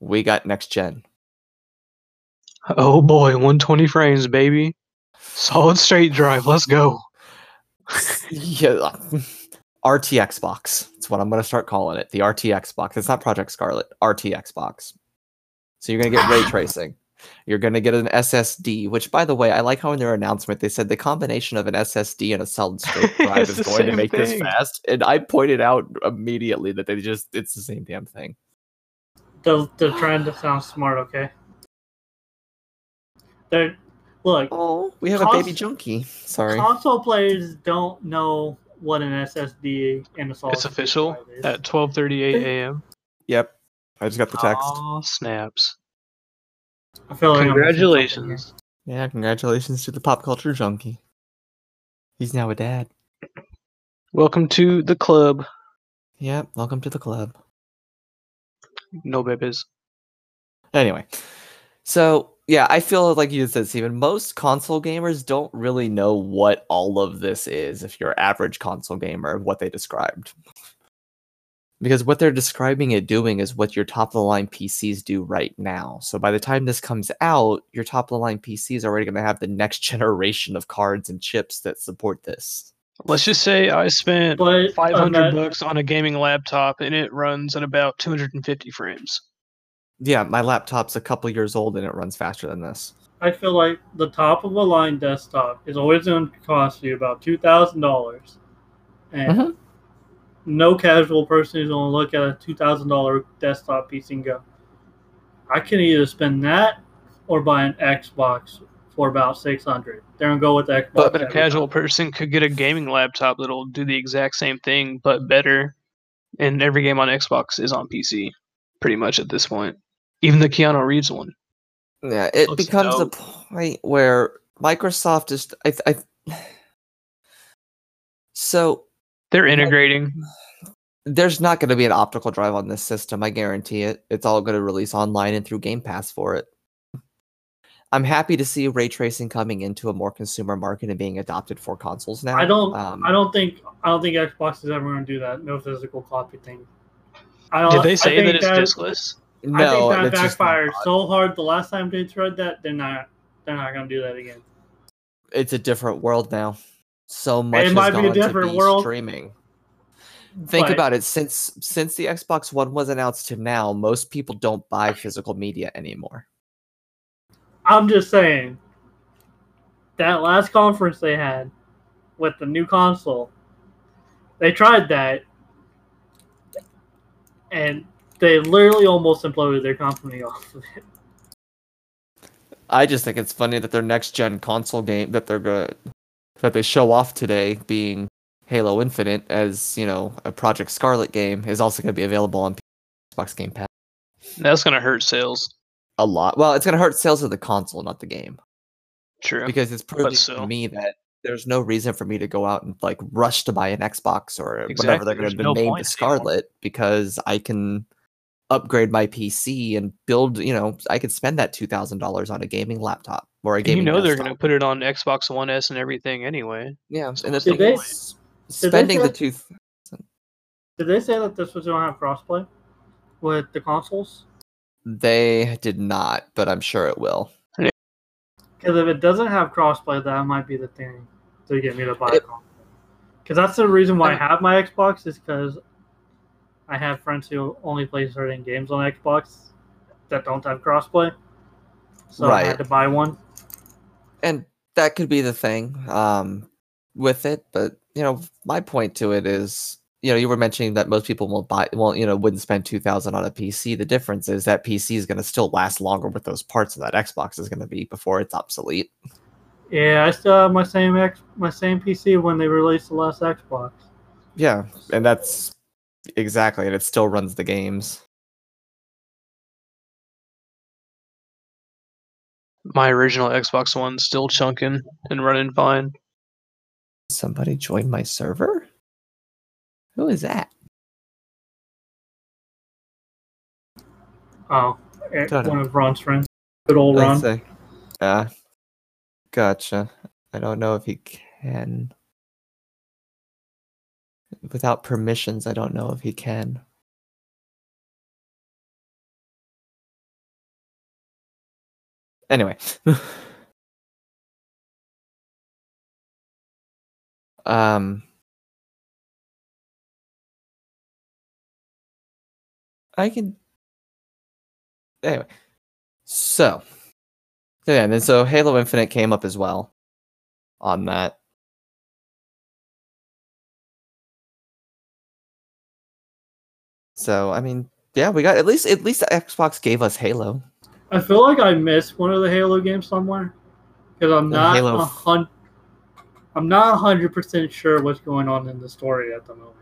we got next gen. Oh boy, 120 frames, baby. Solid state drive. Let's go. yeah. RTX box. That's what I'm going to start calling it. The RTX box. It's not Project Scarlett. RTX box. So you're going to get ray tracing. You're going to get an SSD, which, by the way, I like how in their announcement they said the combination of an SSD and a solid state drive is going to make thing. this fast. And I pointed out immediately that they just, it's the same damn thing. They're, they're trying to sound smart, okay? They're look. Oh, we have cons- a baby junkie. Sorry. Console players don't know what an SSD and a solid. It's official at 12:38 a.m. Yep, I just got the text. Oh snaps! I feel like congratulations. Yeah, congratulations to the pop culture junkie. He's now a dad. Welcome to the club. Yep, welcome to the club no babies. Anyway, so yeah, I feel like you said, Steven, most console gamers don't really know what all of this is if you're average console gamer, what they described. because what they're describing it doing is what your top of the line PCs do right now. So by the time this comes out, your top of the line PC is already going to have the next generation of cards and chips that support this. Let's just say I spent but, 500 bucks on a gaming laptop and it runs at about 250 frames. Yeah, my laptop's a couple years old and it runs faster than this. I feel like the top of a line desktop is always going to cost you about two thousand dollars, and mm-hmm. no casual person is going to look at a two thousand dollar desktop PC and go, "I can either spend that or buy an Xbox for about 600. They're gonna go with Xbox. But a casual time. person could get a gaming laptop that'll do the exact same thing but better, and every game on Xbox is on PC. pretty much at this point. Even the Keanu Reeves one. Yeah, it becomes dope. a point where Microsoft is. I, I, so they're integrating. There's not going to be an optical drive on this system. I guarantee it. It's all going to release online and through Game Pass for it. I'm happy to see ray tracing coming into a more consumer market and being adopted for consoles now. I don't. Um, I don't think. I don't think Xbox is ever going to do that. No physical copy thing. I, Did they say that it's that, diskless? No, I think that backfired so hard the last time they tried that. They're not. They're not to do that again. It's a different world now. So much. It might be a different be world. Streaming. Think but, about it. Since since the Xbox One was announced to now, most people don't buy physical media anymore. I'm just saying that last conference they had with the new console, they tried that, and they literally almost imploded their company off of it. I just think it's funny that their next gen console game that they're good that they show off today being Halo Infinite as, you know, a Project Scarlett game is also going to be available on Xbox Game Pass. That's going to hurt sales a lot. Well, it's going to hurt sales of the console, not the game. True. Because it's proving to me that there's no reason for me to go out and like rush to buy an Xbox or exactly. whatever they're going to no name the Scarlett anymore. because I can upgrade my PC and build. You know, I could spend that two thousand dollars on a gaming laptop or a gaming. You know, desktop. they're going to put it on Xbox One S and everything anyway. Yeah, and the thing they, is, spending the two. Did they say that this was going to have crossplay with the consoles? They did not, but I'm sure it will. Because if it doesn't have crossplay, that might be the thing to get me to buy it. Because that's the reason why I have my Xbox is because I have friends who only play certain games on Xbox that don't have crossplay. So right. I had to buy one. And that could be the thing um, with it, but you know, my point to it is you know, you were mentioning that most people won't buy, won't, you know, wouldn't spend 2000 on a PC. The difference is that PC is going to still last longer with those parts of that Xbox is going to be before it's obsolete. Yeah, I still have my same X, my same PC when they released the last Xbox. Yeah, and that's exactly, and it still runs the games. My original Xbox One still chunking and running fine. Somebody joined my server? Who is that? Oh, eh, one of Ron's friends. Good old Ron. Yeah, uh, gotcha. I don't know if he can. Without permissions, I don't know if he can. Anyway. um I can. Anyway, so yeah, and then so Halo Infinite came up as well on that. So I mean, yeah, we got at least at least Xbox gave us Halo. I feel like I missed one of the Halo games somewhere because I'm not a I'm not hundred percent sure what's going on in the story at the moment.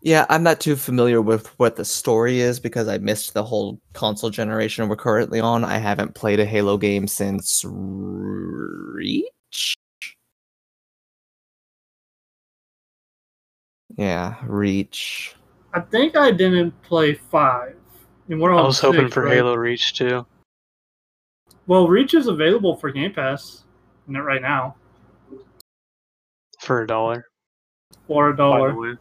Yeah, I'm not too familiar with what the story is because I missed the whole console generation we're currently on. I haven't played a Halo game since Reach. Yeah, Reach. I think I didn't play five. I, mean, I was six, hoping for right? Halo Reach too. Well, Reach is available for Game Pass right now. For a dollar. For a dollar.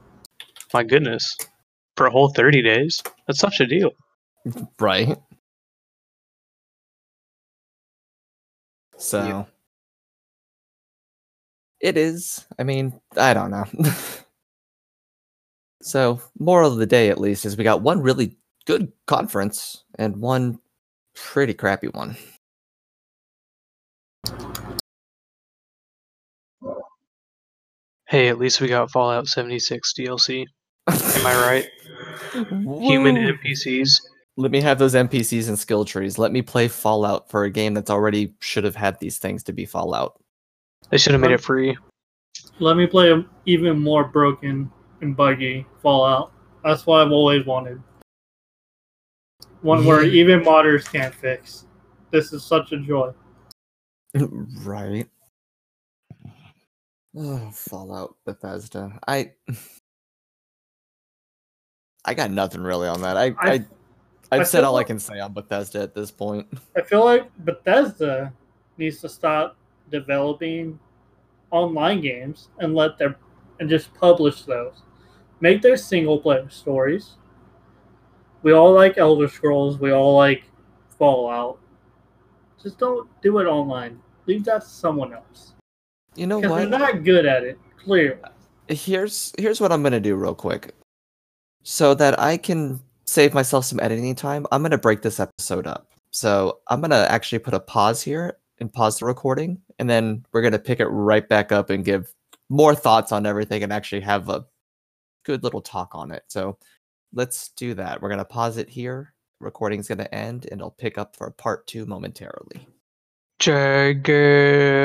My goodness. For a whole 30 days? That's such a deal. Right. So yeah. it is. I mean, I don't know. so, moral of the day, at least, is we got one really good conference and one pretty crappy one. Hey, at least we got Fallout 76 DLC. Am I right? Human NPCs. Let me have those NPCs and skill trees. Let me play Fallout for a game that's already should have had these things to be Fallout. They should have made it free. let me play a even more broken and buggy Fallout. That's what I've always wanted. One where even modders can't fix. This is such a joy. right. Oh, Fallout Bethesda. I I got nothing really on that. I I, I I've I said all like, I can say on Bethesda at this point. I feel like Bethesda needs to stop developing online games and let their and just publish those. Make their single player stories. We all like Elder Scrolls. We all like Fallout. Just don't do it online. Leave that to someone else. You know what? They're not good at it. Clearly. Here's here's what I'm gonna do real quick, so that I can save myself some editing time. I'm gonna break this episode up. So I'm gonna actually put a pause here and pause the recording, and then we're gonna pick it right back up and give more thoughts on everything and actually have a good little talk on it. So let's do that. We're gonna pause it here. Recording's gonna end, and I'll pick up for part two momentarily. Jagger.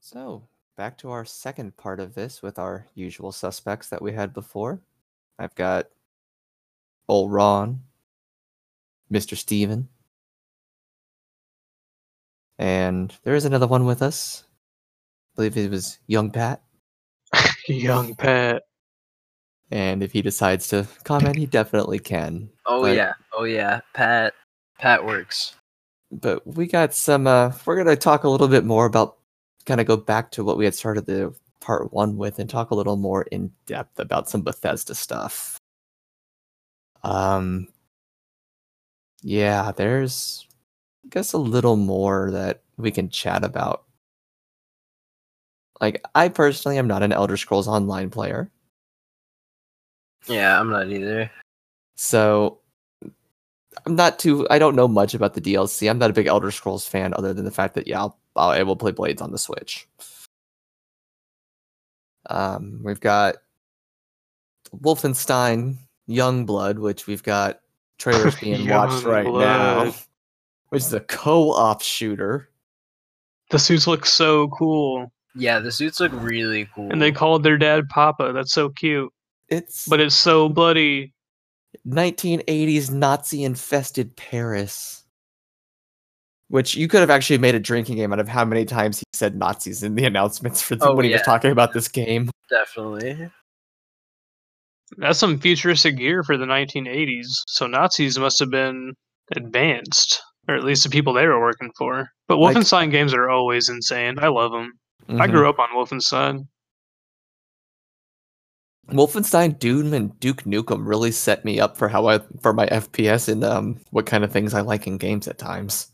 So back to our second part of this with our usual suspects that we had before. I've got old Ron, Mr. Steven, and there is another one with us. I believe it was Young Pat. Young Pat. And if he decides to comment, he definitely can. Oh but, yeah, oh yeah, Pat. Pat works. But we got some. uh We're gonna talk a little bit more about kind of go back to what we had started the part one with and talk a little more in depth about some Bethesda stuff. Um, yeah, there's, I guess, a little more that we can chat about. Like, I personally am not an Elder Scrolls Online player. Yeah, I'm not either. So, I'm not too. I don't know much about the DLC. I'm not a big Elder Scrolls fan, other than the fact that yeah, I'll I will play Blades on the Switch. Um, we've got Wolfenstein Youngblood, which we've got trailers being watched right now, which is a co-op shooter. The suits look so cool. Yeah, the suits look really cool. And they called their dad Papa. That's so cute. It's but it's so bloody. 1980s Nazi infested Paris. Which you could have actually made a drinking game out of how many times he said Nazis in the announcements for the, oh, when yeah. he was talking about this game. Definitely. That's some futuristic gear for the 1980s. So Nazis must have been advanced, or at least the people they were working for. But Wolfenstein like, games are always insane. I love them. Mm-hmm. I grew up on Wolfenstein. Wolfenstein Doom and Duke Nukem really set me up for how I for my FPS and um what kind of things I like in games at times.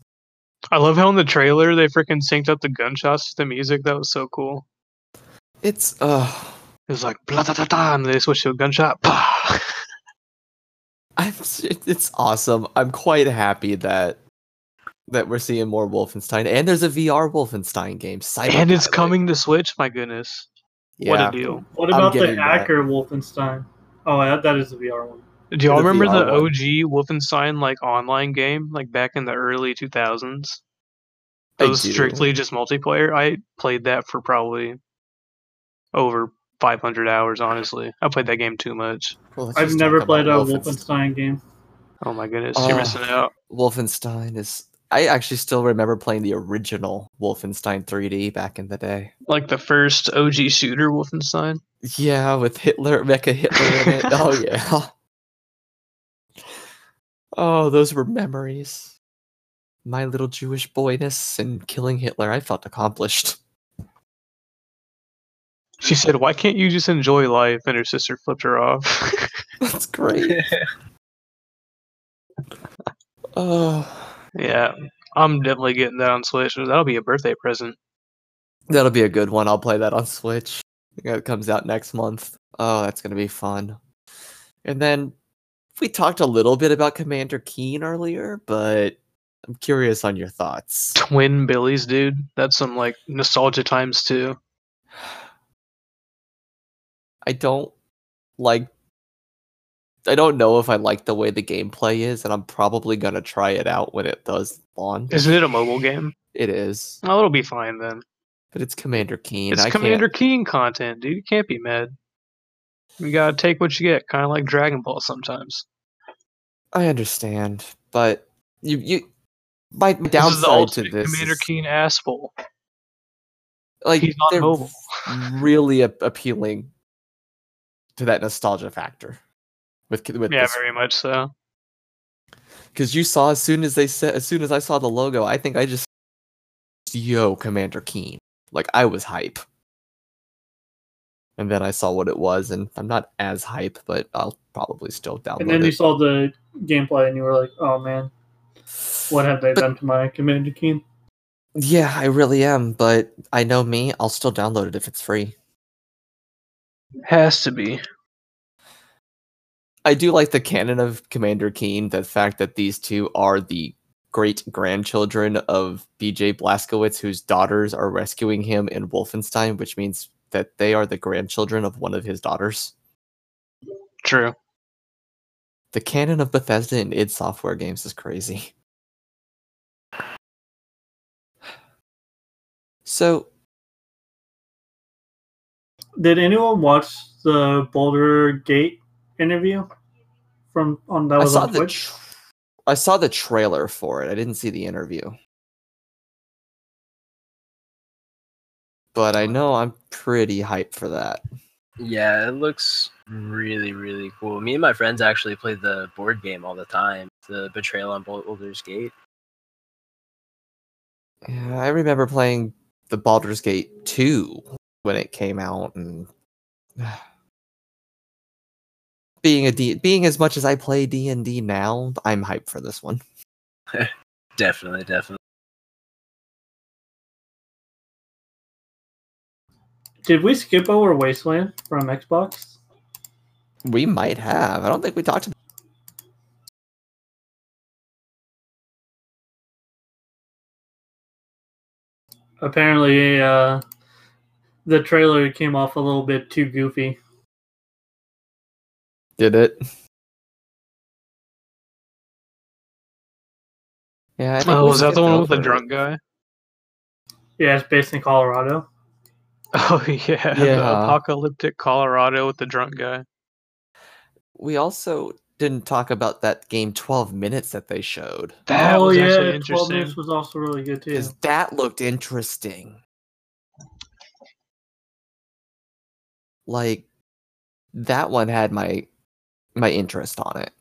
I love how in the trailer they freaking synced up the gunshots to the music. That was so cool. It's uh it was like blah da da da and they switched to a gunshot. I'm it's awesome. I'm quite happy that that we're seeing more Wolfenstein and there's a VR Wolfenstein game. Cyber and it's coming to Switch, my goodness. Yeah. What a deal. What about the hacker that. Wolfenstein? Oh, that, that is the VR one. Do y'all remember the OG Wolfenstein like online game, like back in the early two thousands? It was strictly just multiplayer. I played that for probably over five hundred hours. Honestly, I played that game too much. Well, I've never played a Wolfenstein. Wolfenstein game. Oh my goodness, you're oh, missing out. Wolfenstein is. I actually still remember playing the original Wolfenstein 3D back in the day. Like the first OG shooter Wolfenstein. Yeah, with Hitler, Mecha Hitler in it. oh yeah. Oh, those were memories. My little Jewish boyness and killing Hitler, I felt accomplished. She said, Why can't you just enjoy life? And her sister flipped her off. That's great. oh. Yeah, I'm definitely getting that on Switch. That'll be a birthday present. That'll be a good one. I'll play that on Switch. It comes out next month. Oh, that's going to be fun. And then we talked a little bit about Commander Keen earlier, but I'm curious on your thoughts. Twin Billies, dude. That's some like nostalgia times too. I don't like I don't know if I like the way the gameplay is, and I'm probably gonna try it out when it does launch. Isn't it a mobile game? It is. Oh, it'll be fine then. But it's Commander Keen. It's I Commander can't... Keen content, dude. You can't be mad. You gotta take what you get, kind of like Dragon Ball sometimes. I understand, but you you my downside to this Commander is, Keen asshole. Like He's not they're mobile. really a- appealing to that nostalgia factor with with Yeah, this very much so. because you saw as soon as they said as soon as I saw the logo, I think I just yo Commander Keen. Like I was hype. And then I saw what it was, and I'm not as hype, but I'll probably still download it. And then you saw the gameplay and you were like, oh man, what have they But- done to my Commander Keen? Yeah, I really am, but I know me, I'll still download it if it's free. Has to be. I do like the canon of Commander Keen, the fact that these two are the great grandchildren of BJ Blazkowicz, whose daughters are rescuing him in Wolfenstein, which means that they are the grandchildren of one of his daughters. True. The canon of Bethesda and id Software games is crazy. So, Did anyone watch the Baldur's Gate interview from on that I saw on the Twitch? tr- I saw the trailer for it. I didn't see the interview. But I know I'm pretty hyped for that. Yeah, it looks really, really cool. Me and my friends actually play the board game all the time. The Betrayal on Baldur's Gate. Yeah, I remember playing the Baldur's Gate 2 when it came out and being a D being as much as I play D&D now, I'm hyped for this one. Definitely, definitely. Did we skip over Wasteland from Xbox? We might have. I don't think we talked about Apparently, uh, the trailer came off a little bit too goofy. Did it. Yeah, I think Oh, was that the one with the drunk guy? Yeah, it's based in Colorado. Oh yeah, the Yeah. apocalyptic Colorado with the drunk guy. We also didn't talk about that game 12 minutes that they showed. That oh was yeah, actually 12 minutes was also really good too. Because that looked interesting. Like that one had my my interest on it.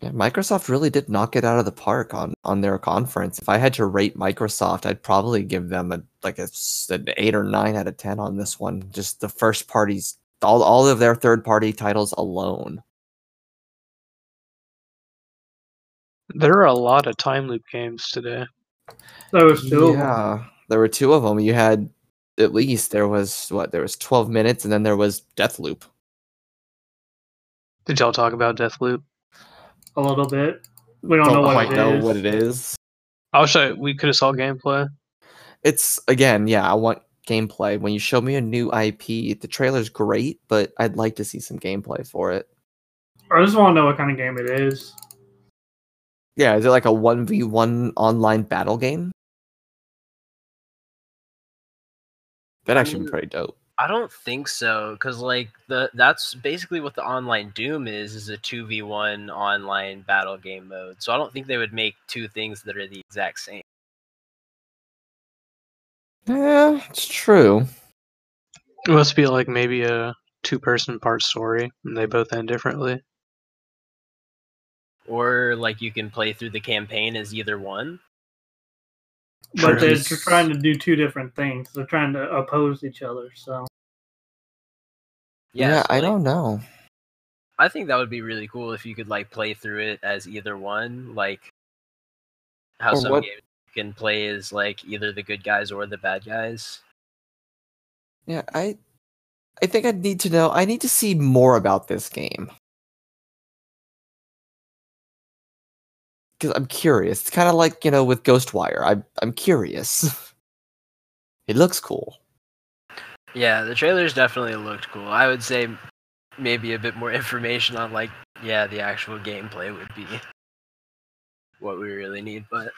Yeah, Microsoft really did knock it out of the park on on their conference. If I had to rate Microsoft, I'd probably give them a like a, s- an eight or nine out of ten on this one. Just the first parties, all all of their third party titles alone. There are a lot of time loop games today. There was two. Yeah, there were two of them. You had at least there was what there was twelve minutes, and then there was Deathloop. Did y'all talk about Deathloop? a little bit. We don't, Don't know what quite it know is. what it is. I wish I, we could have saw gameplay. It's again, yeah. I want gameplay. When you show me a new IP, the trailer's great, but I'd like to see some gameplay for it. I just want to know what kind of game it is. Yeah, is it like a one v one online battle game? That'd actually be Mm. pretty dope. I don't think so, because like the that's basically what the online Doom is, is a two v one online battle game mode. So I don't think they would make two things that are the exact same. Yeah, it's true. It must be like maybe a two person part story and they both end differently. Or like you can play through the campaign as either one. But they're Sure. trying to do two different things. They're trying to oppose each other. So Yeah, Yeah, so, I like, don't know. I think that would be really cool if you could like play through it as either one, like how Or some what- games you can play as like either the good guys or the bad guys. Yeah, I I think I need to know I need to see more about this game. Cuz I'm curious. It's kind of like, you know, with Ghostwire. I'm I'm curious. it looks cool. Yeah, the trailers definitely looked cool. I would say maybe a bit more information on like yeah the actual gameplay would be what we really need but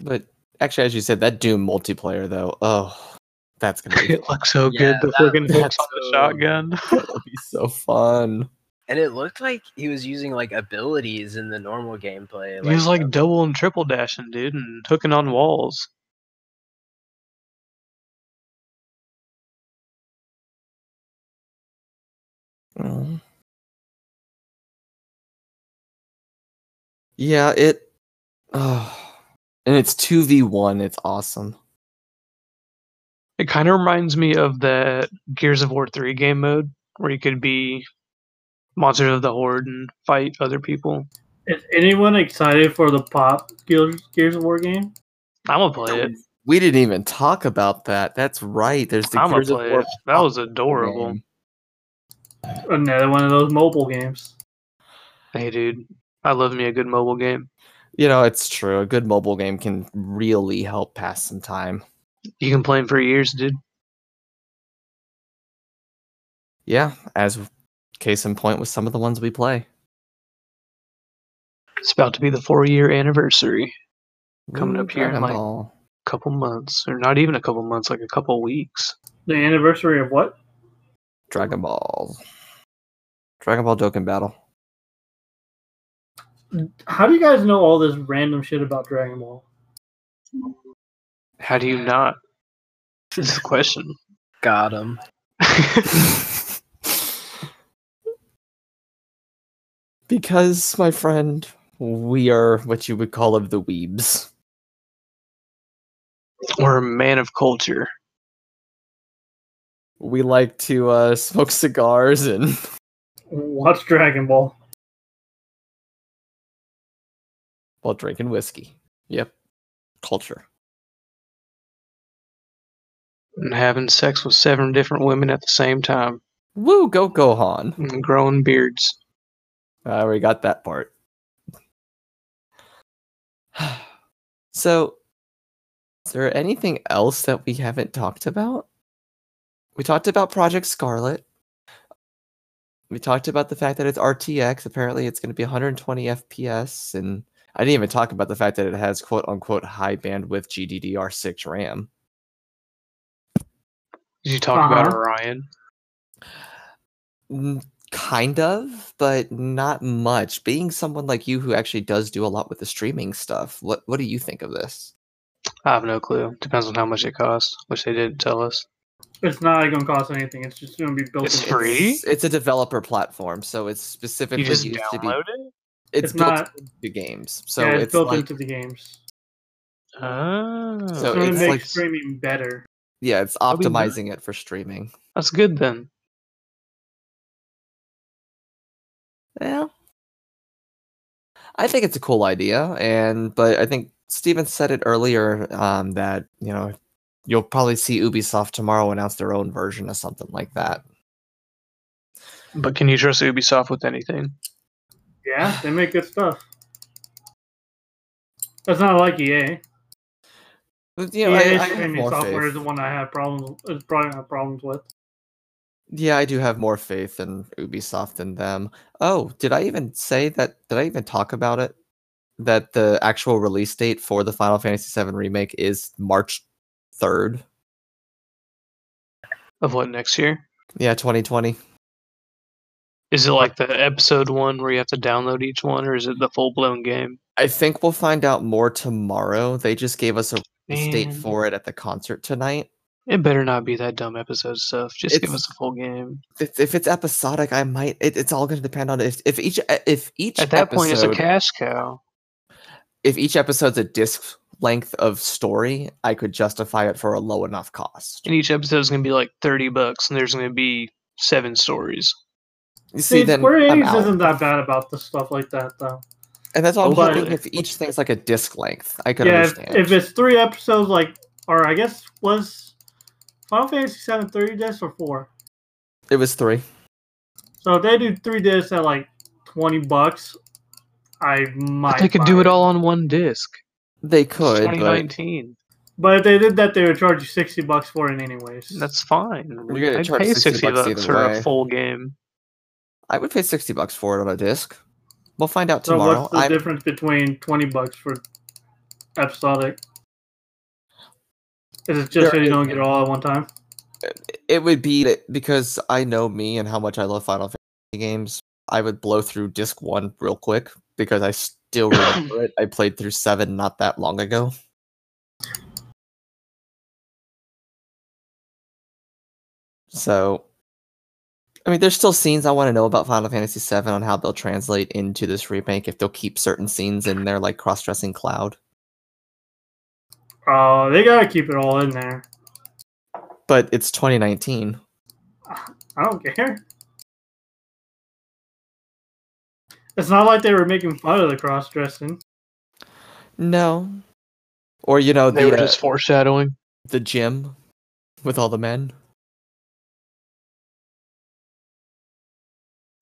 but actually as you said that doom multiplayer though oh that's gonna be it looks so yeah, good the freaking hooks on the shotgun that'll be so fun and it looked like he was using like abilities in the normal gameplay like, he was like uh, double and triple dashing dude and hooking on walls Oh. Yeah, it. Oh, and it's two v one. It's awesome. It kind of reminds me of the Gears of War three game mode where you could be monsters of the horde and fight other people. Is anyone excited for the pop Gears, Gears of War game? I'm gonna play it. We didn't even talk about that. That's right. There's the I'm Gears of War. It. That was adorable. Game. Another one of those mobile games. Hey, dude, I love me a good mobile game. You know, it's true. A good mobile game can really help pass some time. You can play them for years, dude. Yeah, as case in point with some of the ones we play. It's about to be the four year anniversary coming Ooh, up here in like a couple months, or not even a couple months, like a couple weeks. The anniversary of what? Dragon Ball. Dragon Ball Dokkan Battle. How do you guys know all this random shit about Dragon Ball? How do you not? This is a question. Got him. because, my friend, we are what you would call of the weebs. Or a man of culture we like to uh, smoke cigars and watch Dragon Ball while drinking whiskey. Yep, culture. And having sex with seven different women at the same time. Woo, go Gohan. And growing beards. I already got that part. so, is there anything else that we haven't talked about? we talked about Project Scarlett. We talked about the fact that it's RTX. Apparently, it's going to be 120 FPS, and I didn't even talk about the fact that it has quote unquote high bandwidth GDDR6 RAM. Did you talk uh-huh. about Orion? Kind of, but not much. Being someone like you who actually does do a lot with the streaming stuff, what what do you think of this? I have no clue. Depends on how much it costs, which they didn't tell us. It's not going to cost anything. It's just going to be built. It's free. It's, it's, a developer platform, so it's specifically you just used download to be. It? It's, it's not the games, so yeah, it's, it's built like, into the games. Oh, so it's, it's make like, streaming better. Yeah, it's optimizing it for streaming. That's good then. Yeah, I think it's a cool idea, and but I think Steven said it earlier um, that you know you'll probably see Ubisoft tomorrow announce their own version of something like that. But can you trust Ubisoft with anything? Yeah, they make good stuff. That's not like EA. But, you know, EA I, I streaming software faith. is the one I have problems. Is probably have problems with. Yeah, I do have more faith in Ubisoft than them. Oh, did I even say that? Did I even talk about it? That the actual release date for the Final Fantasy VII remake is March third of what next year? Yeah, 2020. Is it like the episode one where you have to download each one, or is it the full blown game? I think we'll find out more tomorrow. They just gave us a Man. date for it at the concert tonight. It better not be that dumb episode stuff. Just it's, give us a full game. If, if it's episodic, I might. It, it's all going to depend on if if each uh, if each at that episode, point it's a cash cow. If each episode's a disc length of story, I could justify it for a low enough cost. And each episode is going to be like 30 bucks, and there's going to be seven stories. You see, see then Square Enix isn't that bad about the stuff like that, though. And that's all I'm hoping if each thing's like a disc length, I could yeah, understand. If, if it's three episodes, like, or I guess was Final Fantasy Seven thirty discs or four? It was three. So if they do three discs at like twenty bucks, I might. But they could do it all on one disc. They could. 2019. But if they did that, they would charge you sixty bucks for it anyways. That's fine. You're gonna I'd charge pay 60 sixty bucks bucks for way. a full game. I would pay sixty bucks for it on a disc. We'll find out so tomorrow. what's the I'm- difference between twenty bucks for episodic? Is it just so you don't get it all at one time? it would be that- because I know me and how much I love Final Fantasy games. I would blow through disc one real quick because I still remember it. I played through seven not that long ago. So, I mean, there's still scenes I want to know about Final Fantasy VII on how they'll translate into this remake. If they'll keep certain scenes in there, like cross-dressing Cloud. Oh, they gotta keep it all in there. But it's 2019. I don't care. It's not like they were making fun of the cross dressing. No. Or you know They the were uh, just foreshadowing. the gym with all the men.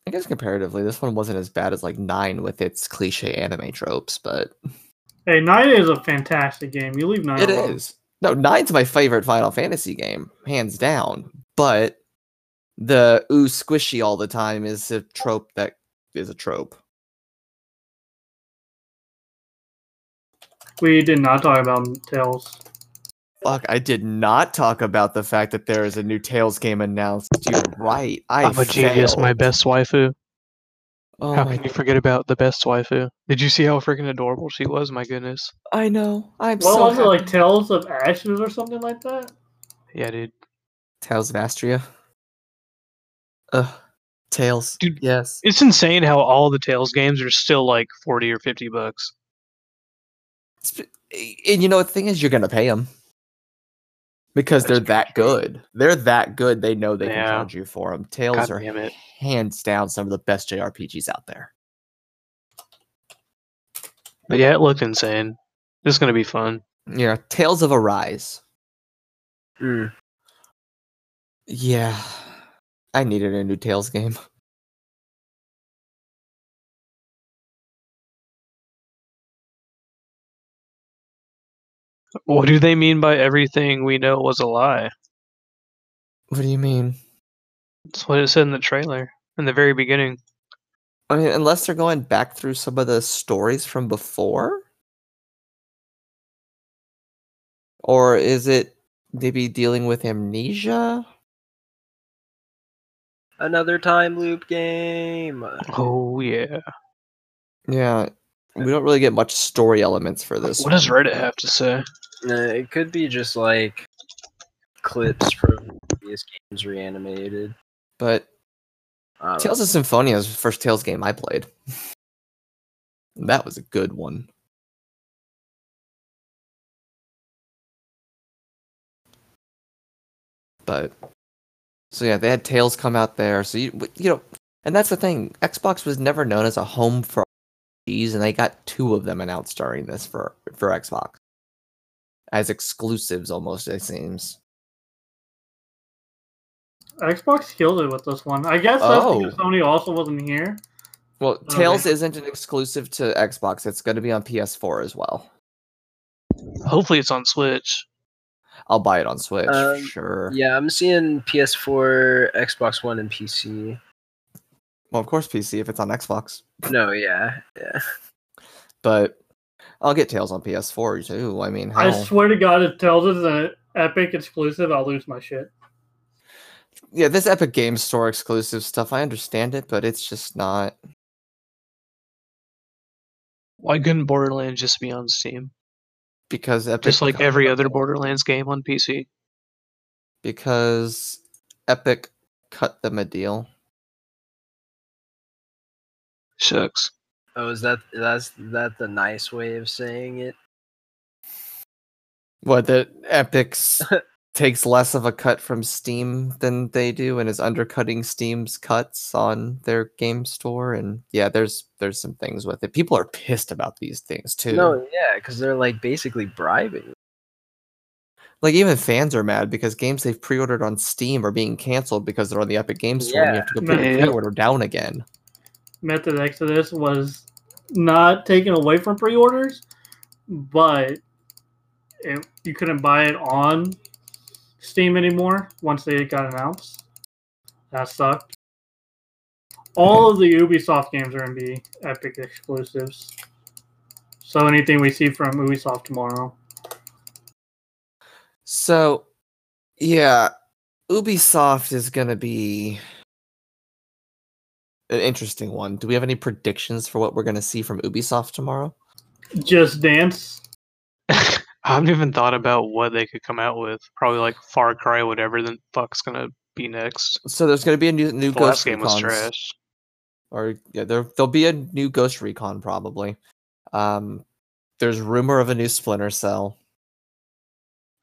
I guess comparatively, this one wasn't as bad as like nine with its cliche anime tropes, but Hey, nine is a fantastic game. You leave nine. it alone. is. No, nine's my favorite Final Fantasy game, hands down. But the ooh squishy all the time is a trope that is a trope. We did not talk about Tales. Fuck, I did not talk about the fact that there is a new Tales game announced. You're right. I I'm a genius. My best waifu. Oh how my can you forget about the best waifu? Did you see how freaking adorable she was? My goodness. I know. I'm What so was it like. Tales of Ashes or something like that? Yeah, dude. Tales of Astria. Ugh. Tales. Dude, Yes. It's insane how all the Tales games are still like forty or fifty bucks. And you know the thing is, you're gonna pay them because they're That's that good. They're that good. They know they can Yeah. charge you for them. Tales God are it. hands down some of the best JRPGs out there. But yeah, it looked insane. This is gonna be fun. Yeah. Tales of Arise. Mm. Yeah. I needed a new Tales game. What do they mean by everything we know was a lie? What do you mean? That's what it said in the trailer in the very beginning. I mean, unless they're going back through some of the stories from before? Or is it maybe dealing with amnesia? Another time loop game. Oh yeah. Yeah, we don't really get much story elements for this. What does. Reddit have to say? Uh, it could be just like clips from previous games reanimated. But I don't of Symphonia was the first Tales game I played. that was a good one. But so yeah, they had Tales come out there. So you you know, and that's the thing. Xbox was never known as a home for RPGs, and they got two of them announced during this for for Xbox as exclusives, almost it seems. Xbox killed it with this one. I guess that's Oh. because Sony also wasn't here. Well, Okay. Tales isn't an exclusive to Xbox. It's going to be on PS4 as well. Hopefully it's on Switch. I'll buy it on Switch, Um, sure. Yeah, I'm seeing PS4, Xbox One, and PC. Well, of course, PC if it's on Xbox. No, yeah, yeah. But I'll get Tales on PS4 too. I mean, I swear to God, if Tales is an Epic exclusive, I'll lose my shit. yeah, this Epic Games Store exclusive stuff, I understand it, but it's just not. Why couldn't Borderlands just be on Steam? Because Epic, Just like every other Borderlands game on PC. because Epic cut them a deal. Shucks. Oh, is that that's that the nice way of saying it? What that Epic's takes less of a cut from Steam than they do, and is undercutting Steam's cuts on their game store. And yeah, there's there's some things with it. People are pissed about these things too. No, yeah, because they're like basically bribing. Like even fans are mad because games they've pre-ordered on Steam are being canceled because they're on the Epic Games Store and you have to go put pre-order down again. Metro Exodus was not taken away from pre-orders, but it, you couldn't buy it on Steam anymore once they got announced. That sucked. All of the Ubisoft games are going to be Epic exclusives. So anything we see from Ubisoft tomorrow. So, yeah, Ubisoft is going to be an interesting one. Do we have any predictions for what we're going to see from Ubisoft tomorrow? Just Dance. I haven't even thought about what they could come out with. Probably like Far Cry, whatever the fuck's gonna be next. So there's gonna be a new new the Ghost last game was Recons. trash. Or yeah, there there'll be a new Ghost Recon probably. Um, there's rumor of a new Splinter Cell.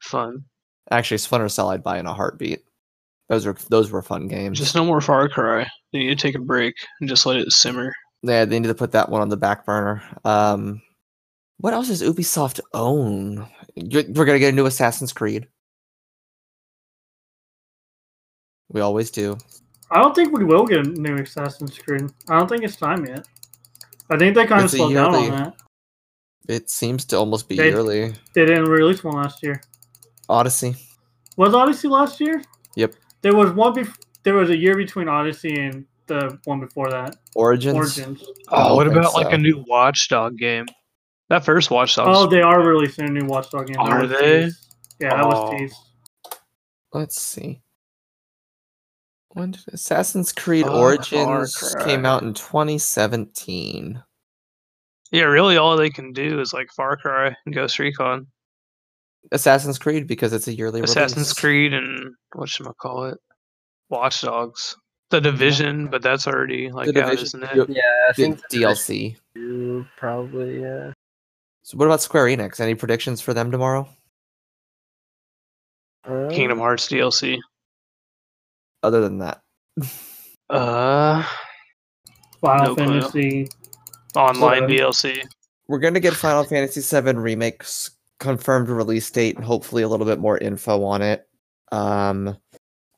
Fun. Actually, Splinter Cell I'd buy in a heartbeat. Those are those were fun games. Just no more Far Cry. They need to take a break and just let it simmer. Yeah, they need to put that one on the back burner. Um, what else does Ubisoft own? You're- We're gonna get a new Assassin's Creed. We always do. I don't think we will get a new Assassin's Creed. I don't think it's time yet. I think they kind of It's a slowed down on that. It seems to almost be They- yearly. They didn't release one last year. Odyssey. Was Odyssey last year? Yep. There was one. Bef- there was a year between Odyssey and the one before that, Origins. Origins. Uh, oh, what think about like a new Watchdog game? That first Watchdog. Oh, they are releasing a new Watchdog game. Are they? teased. Yeah, that was Oh. teased. Let's see. When did Assassin's Creed Far Origins Cry. came out in 2017. yeah, really, all they can do is like Far Cry and Ghost Recon, Assassin's Creed because it's a yearly Assassin's release. Creed, and what should I call it? Watchdogs. The Division, but that's already like The out, Division- isn't it? Yeah, I D- think the DLC. two, probably. Yeah. So what about Square Enix? Any predictions for them tomorrow? Uh, Kingdom Hearts DLC. Other than that, Uh, Final No clue. Fantasy. online Seven. DLC. we're gonna get Final Fantasy VII remakes confirmed release date and hopefully a little bit more info on it. Um,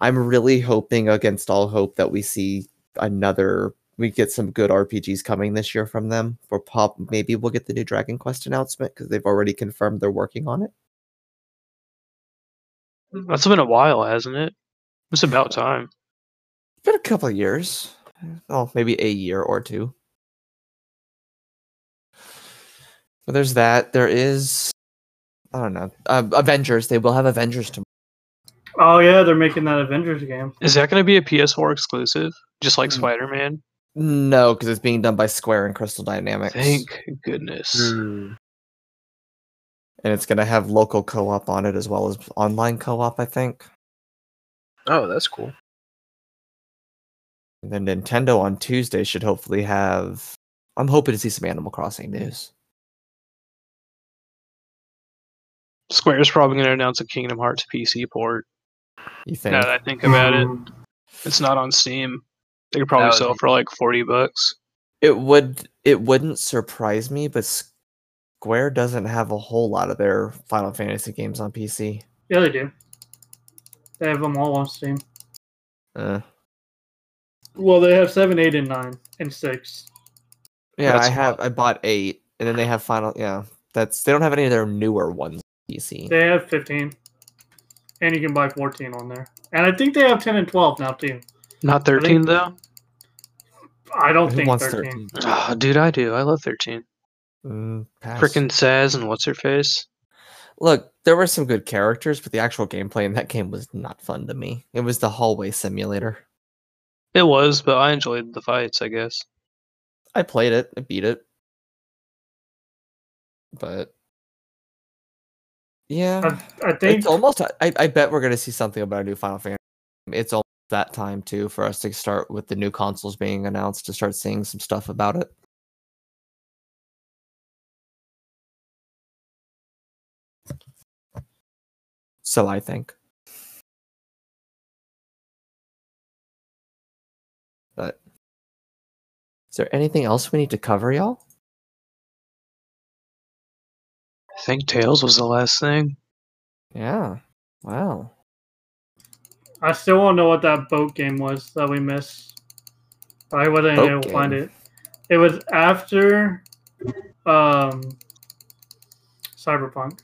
I'm really hoping against all hope that we see another. We get some good RPGs coming this year from them. For pop, maybe we'll get the new Dragon Quest announcement because they've already confirmed they're working on it. That's been a while, hasn't it? It's about time. It's been a couple of years. Oh, maybe a year or two. But there's that. There is, I don't know, uh, Avengers. They will have Avengers tomorrow. Oh yeah, they're making that Avengers game. Is that going to be a PS4 exclusive, just like Mm. Spider Man? No, because it's being done by Square and Crystal Dynamics, Thank goodness. hmm. and it's gonna have local co-op on it as well as online co-op. I think. Oh, that's cool. And then Nintendo on Tuesday should hopefully have. I'm hoping to see some Animal Crossing news. Square's probably going to announce a Kingdom Hearts PC port. You think? Now that I think about it, Um, it's not on Steam. They could probably sell be- for like forty bucks. It would it wouldn't surprise me, but Square doesn't have a whole lot of their Final Fantasy games on PC. Yeah, they do. They have them all on Steam. Uh, Well, they have seven, eight, and nine, and six. yeah, That's I have I bought eight, and then they have Final. Yeah, that's they don't have any of their newer ones on PC. They have fifteen, and you can buy fourteen on there. And I think they have ten and twelve now too. Not thirteen though. I don't Who think wants thirteen. Oh, dude, I do. I love thirteen. Mm, pass. Frickin' Sazh and what's her face? Look, there were some good characters, but the actual gameplay in that game was not fun to me. It was the hallway simulator. It was, but I enjoyed the fights. I guess. I played it, I beat it, but yeah, I, I think it's almost. I, I bet we're gonna see something about a new Final Fantasy. It's almost that time too for us to start with the new consoles being announced to start seeing some stuff about it. So I think. But is there anything else we need to cover, y'all? I think Tales was the last thing. Yeah. Wow. I still don't know what that boat game was that we missed. I wasn't Boat able to find it. It was after um, Cyberpunk.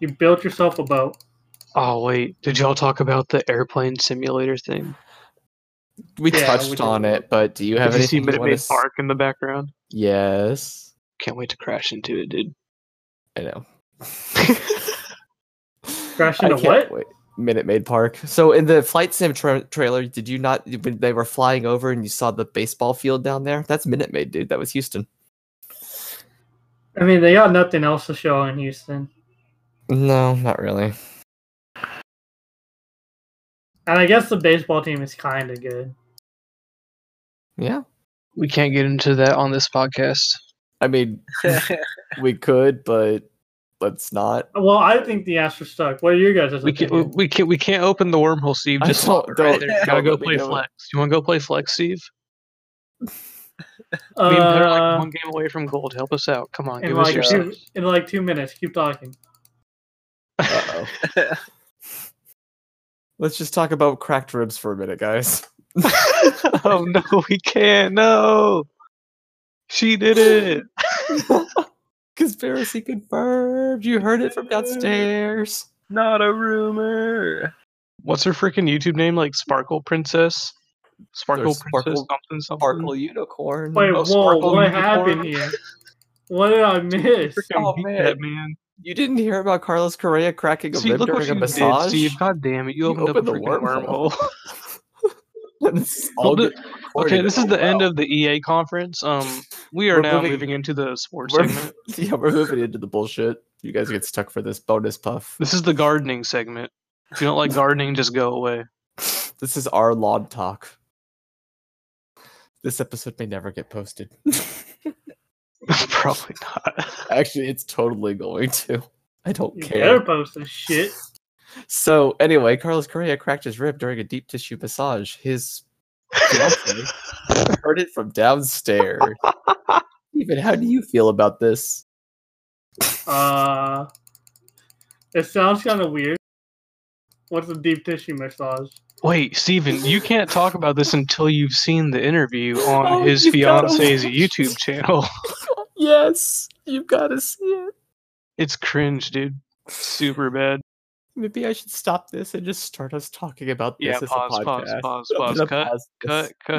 You built yourself a boat. Oh wait, did y'all talk about the airplane simulator thing? We yeah, touched we on it, but do you have did anything? You see Minute Maid Park in the background? Yes. Can't wait to crash into it, dude. I know. crash into what? Wait. Minute Maid Park. So in the flight sim tra- trailer, did you not when they were flying over and you saw the baseball field down there? That's Minute Maid, dude. That was Houston. I mean, they got nothing else to show in Houston. No, not really. And I guess the baseball team is kind of good. Yeah. We can't get into that on this podcast. I mean, we could, but let's not. Well, I think the Astros stuck. What are your guys' we can, we can't we can't open the wormhole, Steve. Just don't, right there. gotta go play flex. You want to go play flex, Steve? Uh, we are like one game away from gold. Help us out. Come on, give like us your two, In like two minutes, keep talking. Uh oh. Let's just talk about cracked ribs for a minute, guys. oh no, we can't. No, she did it. Conspiracy confirmed. You heard it from downstairs. Not a rumor. What's her freaking YouTube name? Like Sparkle Princess? Sparkle There's Princess sparkle, something something. Sparkle Unicorn. Wait, oh, whoa, what unicorn? happened here? What did I miss? Oh man. That, man. You didn't hear about Carlos Correa cracking a See, rib during a massage? Did, Steve. God damn it! You, you opened, opened up a the wormhole. wormhole. okay, this is the end of the EA conference. Um, we are we're now moving, moving into the sports segment. Yeah, we're moving into the bullshit. You guys get stuck for this bonus puff. This is the gardening segment. If you don't like gardening, just go away. This is our lawn talk. This episode may never get posted. Probably not. Actually, it's totally going to. I don't you care. Better post this shit. So anyway, Carlos Correa cracked his rib during a deep tissue massage. His fiance heard it from downstairs. Even how do you feel about this? Uh, it sounds kind of weird. What's a deep tissue massage? Wait, Steven, you can't talk about this until you've seen the interview on oh, his fiance's gotta... YouTube channel. yes, you've got to see it. It's cringe, dude. Super bad. Maybe I should stop this and just start us talking about this yeah, as pause, a podcast. Pause, pause, pause, cut, cut, cut.